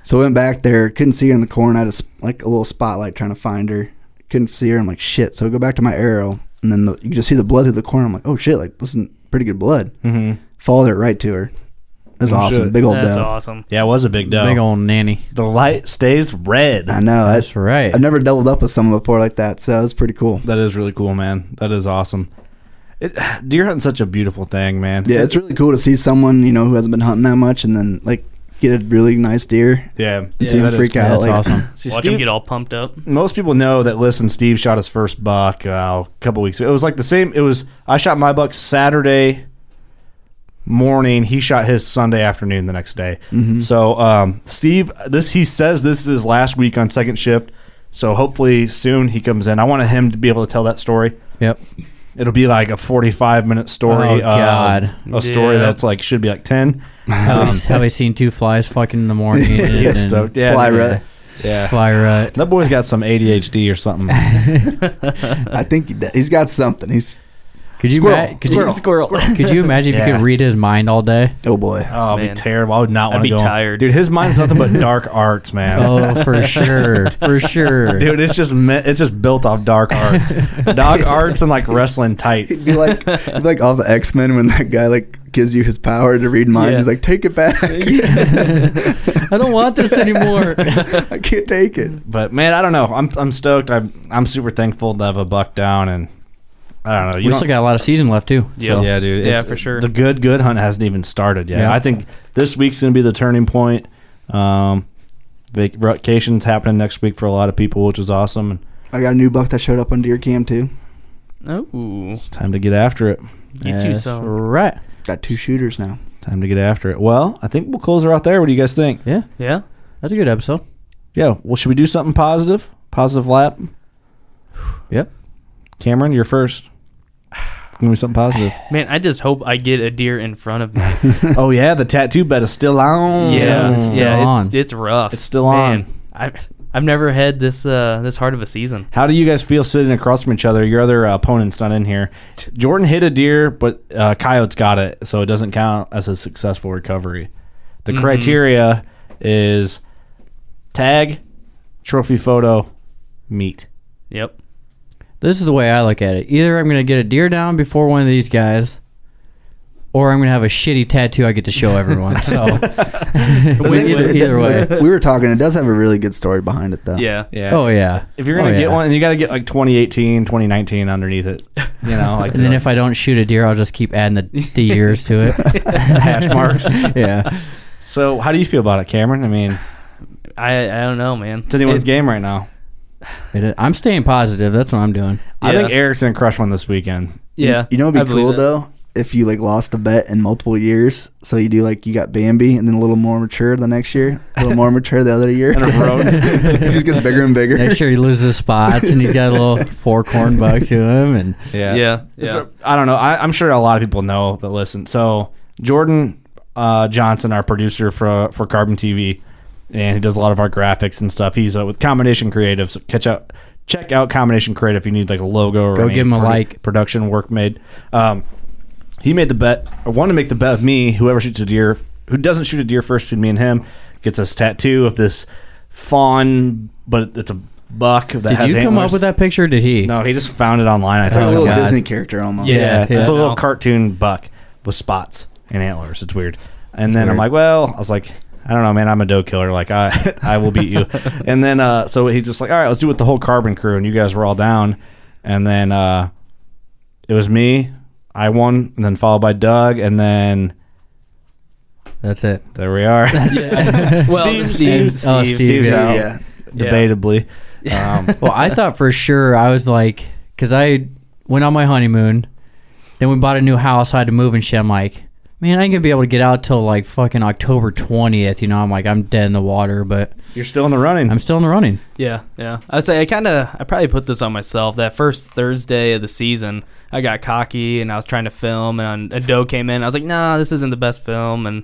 So I went back there, couldn't see her in the corn. I had a, sp- like a little spotlight trying to find her. Couldn't see her. I'm like, shit. So I go back to my arrow, and then the, you just see the blood through the corn. I'm like, oh shit, like this is pretty good blood. Mm-hmm. Followed it right to her. It was awesome. shit. Big old That's doe. awesome. Yeah, it was a big doe. Big old nanny. the light stays red. I know. I, That's right. I've never doubled up with someone before like that, so it was pretty cool. That is really cool, man. That is awesome. It, (sighs) deer hunting's such a beautiful thing, man. Yeah, it's really cool to see someone you know who hasn't been hunting that much, and then like get a really nice deer. yeah. And see him freak cool. out. That's like, awesome. (laughs) See, Watch Steve- him get all pumped up. most people know that. Listen, Steve shot his first buck uh, a couple weeks ago. It was like the same. It was I shot my buck Saturday morning. He shot his Sunday afternoon the next day. Mm-hmm. So um, Steve, this he says this is his last week on second shift. So hopefully soon he comes in. I wanted him to be able to tell that story. Yep. It'll be like a forty-five minute story. Oh, God. a story Yeah. that's like should be like ten. (laughs) Have, we, have we seen two flies fucking in the morning? He and, (laughs) gets and- stoked. Yeah, Fly yeah. rut. Yeah. Fly right. That boy's got some ADHD or something. (laughs) I think he's got something. He's Could you Squirrel. ima- could you, Squirrel. could you (laughs) imagine if you Yeah. could read his mind all day? oh boy. Oh, it'd Man. be terrible. I would not I'd want to be go. tired. Dude, his mind's nothing but (laughs) dark arts, man. Oh, for sure, for sure. (laughs) Dude, it's just me- it's just built off dark arts, dark arts and like wrestling tights. He'd be like, he'd be like all the X Men when that guy like gives you his power to read minds. Yeah. He's like, take it back. I don't want this anymore. I can't take it. But man, I don't know. I'm I'm stoked. I'm I'm super thankful to have a buck down, and I don't know. You we don't- still got a lot of season left too. Yeah. So. yeah, dude. Yeah, for sure. The good good hunt hasn't even started yet. Yeah. I think this week's gonna be the turning point. Um, vacation's happening next week for a lot of people, which is awesome. And I got a new buck that showed up on deer cam too. Oh, it's time to get after it. get you That's some. right. Got two shooters now. Time to get after it. Well, I think we'll close her out there. What do you guys think? Yeah, Yeah. that's a good episode. Yeah. Well, should we do something positive? Positive lap. Yep. Cameron, you're first. Give me something positive. (laughs) Man, I just hope I get a deer in front of me. (laughs) oh yeah, the tattoo bed is still on. yeah, Still yeah, on. it's it's rough. It's still on. Man, I I've never had this uh this hard of a season. How do you guys feel sitting across from each other? Your other uh, opponent's not in here. Jordan hit a deer, but uh, Coyote's got it, so it doesn't count as a successful recovery. The Mhm. criteria is tag, trophy photo, meat. Yep. This is the way I look at it. Either I'm gonna get a deer down before one of these guys, or I'm gonna have a shitty tattoo I get to show everyone. So (laughs) either, either way. we were talking. It does have a really good story behind it though. Yeah. Yeah. Oh yeah. If you're gonna Oh, get yeah. one, you got to get like 2018, 2019 underneath it. You know, like And then the if I don't shoot a deer, I'll just keep adding the, the years to it. (laughs) hash marks. (laughs) yeah. So, how do you feel about it, Cameron? I mean, I I don't know, man. it's anyone's It- game right now. It is- I'm staying positive. That's what I'm doing. I Yeah. think Eric's gonna crush one this weekend. Yeah. You know what'd be believe cool that. though? If you like lost the bet in multiple years, so you do like you got Bambi and then a little more mature the next year, a little more mature the other year. (laughs) And a road. (laughs) he just gets bigger and bigger. Next year he loses spots and he's got a little (laughs) four corn buck to him and Yeah. Yeah. It's Yeah. a- I don't know. I, I'm sure a lot of people know that listen. So Jordan uh, Johnson, our producer for for Carbon TV, and he does a lot of our graphics and stuff. He's uh, with Combination Creative. So catch out, check out Combination Creative if you need like a logo or Go any give him a produ- like. Production work made. Um, he made the bet. I want to make the bet with me. Whoever shoots a deer, who doesn't shoot a deer first between me and him, gets this tattoo of this fawn, but it's a buck that Did has you come antlers. up with that picture? Or did he? No, he just found it online. I think It's like think. a Oh, little God. Disney character almost. Yeah, Yeah, yeah. it's a little No. cartoon buck with spots and antlers. It's weird. And then I'm like, well, I was like, I don't know, man. I'm a doe killer. Like I, (laughs) I will beat you. (laughs) and then uh, so he's just like, all right, let's do it with the whole carbon crew. And you guys were all down. And then uh, it was me. I won, and then followed by Doug, and then That's it. there we are. (laughs) Well, Steve, Steve- Steve, oh, Steve, Steve's Steve's Yeah, out, yeah. debatably. Um, Well, I thought for sure I was like, because I went on my honeymoon, then we bought a new house, I had to move and shit. I'm like, man, I ain't gonna be able to get out till like fucking October 20th. You know, I'm like, I'm dead in the water, but you're still in the running. I'm still in the running. Yeah, yeah. I'd say I kind of, I probably put this on myself. That first Thursday of the season, I got cocky and I was trying to film, and a doe came in. I was like, nah, this isn't the best film, and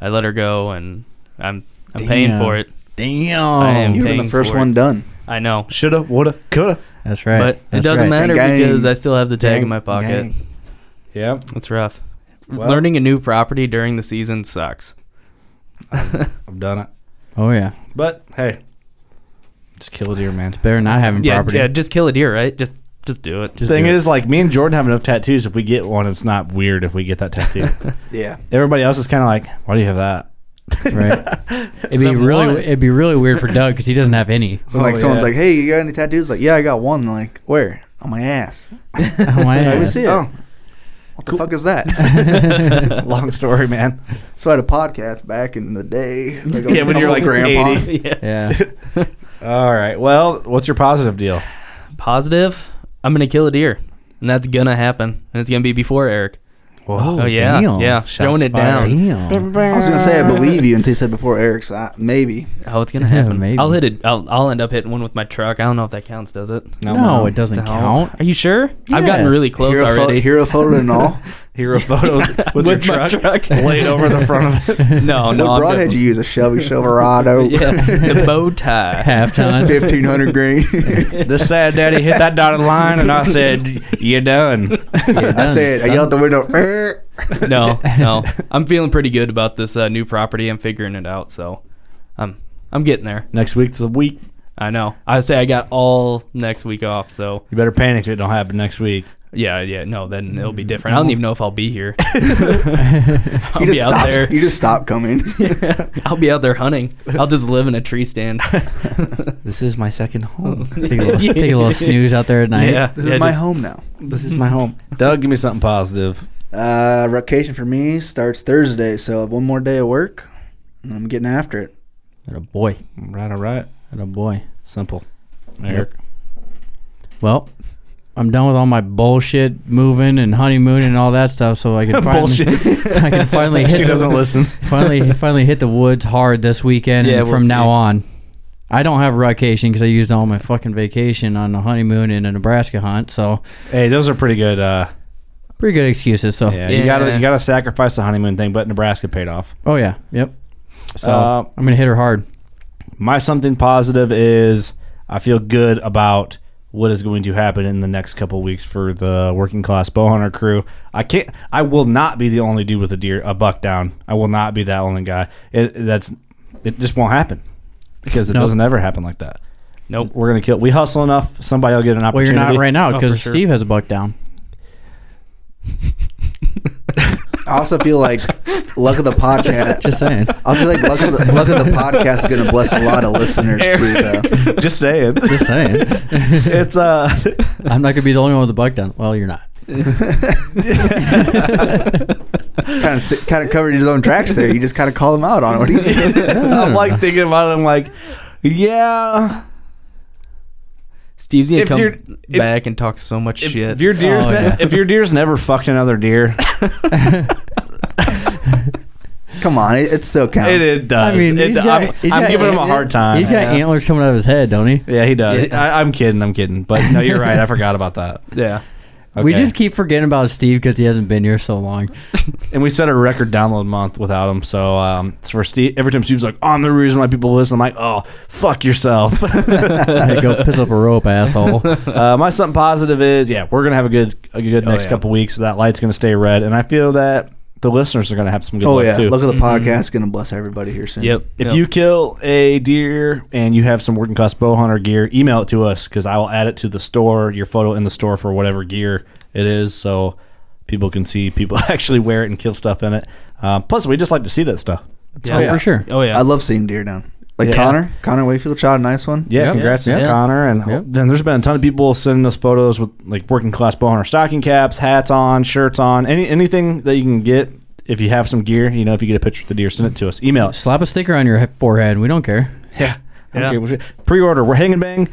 I let her go, and I'm, I'm paying Damn. for it. Damn. I am You were the paying first for one it. done. I know, Shoulda, woulda, coulda. That's right. but it That's doesn't right. matter Gang. because I still have the tag Gang. in my pocket. Gang. Yep. It's rough. Well- Learning a new property during the season sucks. I've done it. Oh yeah, But hey, just kill a deer, man. It's better not having Yeah, property. yeah. Just kill a deer, right? Just, just do it. The thing is, like me and Jordan have enough tattoos. If we get one, it's not weird if we get that tattoo. (laughs) Yeah. Everybody else is kind of like, "Why do you have that?" right. (laughs) It'd be really, want. it'd be really weird for Doug because he doesn't have any. When, like Oh, someone's yeah. like, "Hey, you got any tattoos?" Like, "Yeah, I got one." Like, where? On my ass. (laughs) Oh, my Let me ass. see it. Oh. What the fuck is that? (laughs) Long story, man. so I had a podcast back in the day. Like, Yeah, when you're like grandpa. 80. (laughs) yeah. Yeah. (laughs) All right. Well, what's your positive deal? Positive. I'm gonna kill a deer, and that's gonna happen, and it's gonna be before Eric. Whoa. Oh, yeah, damn. yeah, Shots throwing it fired. down. Damn. I was gonna say I believe you until you said before Eric's. Uh, maybe. Oh, it's gonna (laughs) Yeah, happen. maybe. I'll hit it. I'll, I'll end up hitting one with my truck. I don't know if that counts, does it? No, it doesn't No. count. Are you sure? I've gotten really close hero, already. Photo, hero photo and all. (laughs) Hero photo with, (laughs) With your my truck, truck. laid over the front of it. (laughs) No, no. what I'm broadhead you use? A Chevy Silverado. (laughs) Yeah, the bow tie. Half ton. Fifteen hundred green. This sad daddy hit that dotted line, and I said, You're done?" I said, I yelled out the window. No, no. I'm feeling pretty good about this uh, new property. I'm figuring it out, so I'm I'm getting there. Next week's a week. I know. I say I got all next week off, so You better panic if it don't happen next week. Yeah, yeah. No, then it'll be different. I don't even know if I'll be here. (laughs) (laughs) I'll You be just out stop. there. You just stop coming. (laughs) I'll be out there hunting. I'll just live in a tree stand. This is my second home. Take a little, take a little snooze out there at night. yeah, This yeah, is my just- home now. this is my home. Doug, give me something positive. Uh, vacation for me starts Thursday, so I have one more day of work, and I'm getting after it. At a boy. Right, all right. At a boy. Simple. Eric. Well, I'm done with all my bullshit moving and honeymoon and all that stuff, so I can (laughs) finally, (laughs) I can finally (laughs) hit She the, doesn't listen. finally finally hit the woods hard this weekend Yeah, and we'll from now see. on. I don't have a vacation because I used all my fucking vacation on the honeymoon and a Nebraska hunt, so Hey, those are pretty good. Uh, pretty good excuses. So, yeah, you gotta you gotta sacrifice the honeymoon thing, but Nebraska paid off. oh yeah, yep. So Uh, I'm gonna hit her hard. My something positive is I feel good about what is going to happen in the next couple weeks for the working class bow hunter crew. I can't. I will not be the only dude with a deer, a buck down. I will not be that only guy. It that's it just won't happen because it Nope. doesn't ever happen like that. Nope. We're gonna kill. We hustle enough. Somebody will get an opportunity. Well, you're not right now Oh, because sure. Steve has a buck down. (laughs) I also feel like luck of the podcast. Just saying. I also feel like luck of the, luck of the podcast is going to bless a lot of listeners too. Just saying. Just saying. (laughs) it's uh. I'm not gonna be the only one with a buck down. Well, you're not. kind of kind of covered his own tracks there. You just kind of call him out on it. What do you think? I'm like thinking about it. I'm like, yeah. Steve's gonna If come you're- if- back and talk so much If, shit. if your deer's Oh, ne- yeah. if your deer's never fucked another deer, (laughs) (laughs) Come on, it, it still counts. it, it does. I mean, It- he's got- I'm, he's I'm got giving him a hard time. He's got yeah. antlers coming out of his head, don't he? Yeah, he does. Yeah. I, I'm kidding. I'm kidding. But no, you're right. I forgot about that. (laughs) yeah. We Okay. just keep forgetting about Steve because he hasn't been here so long. (laughs) and we set a record download month without him. So um, it's for Steve. Every time Steve's like, "I'm the reason why people listen," I'm like, "Oh, fuck yourself." (laughs) Hey, go piss up a rope, asshole. uh, my something positive is, yeah, we're gonna have a good a good Oh, next yeah. couple weeks. That light's gonna stay red, and I feel that the listeners are gonna have some good Oh luck yeah, too. look at the podcast. Going to bless everybody here soon. Yep. If yep. you kill a deer and you have some working class bow hunter gear, email it to us because I will add it to the store, your photo in the store for whatever gear it is, so people can see people (laughs) actually wear it and kill stuff in it. Um, plus, we just like to see that stuff. yeah. Oh, for sure. Oh yeah. I love seeing deer down. Like Yeah. Connor, Connor Wayfield shot a nice one. Yeah, Yep. congrats Yeah. to Yeah. Connor. And Yep. then there's been a ton of people sending us photos with like working class bow hunter stocking caps, hats on, shirts on, any anything that you can get. If you have some gear, you know, if you get a picture of the deer, send it to us. Email us. Slap a sticker on your forehead. We don't care. (laughs) Yeah. Yeah. Okay. well, Pre-order. We're hanging bang.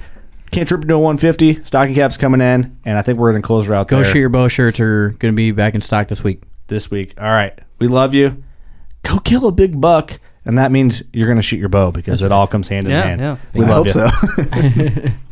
Can't trip into a 150. Stocking caps coming in, and I think we're gonna close her out Go there shoot your bow shirts are going to be back in stock this week. this week. All right. We love you. Go kill a big buck, and that means you're gonna shoot your bow because it all comes hand in Yeah, hand. yeah. We I love hope you. so. (laughs) (laughs)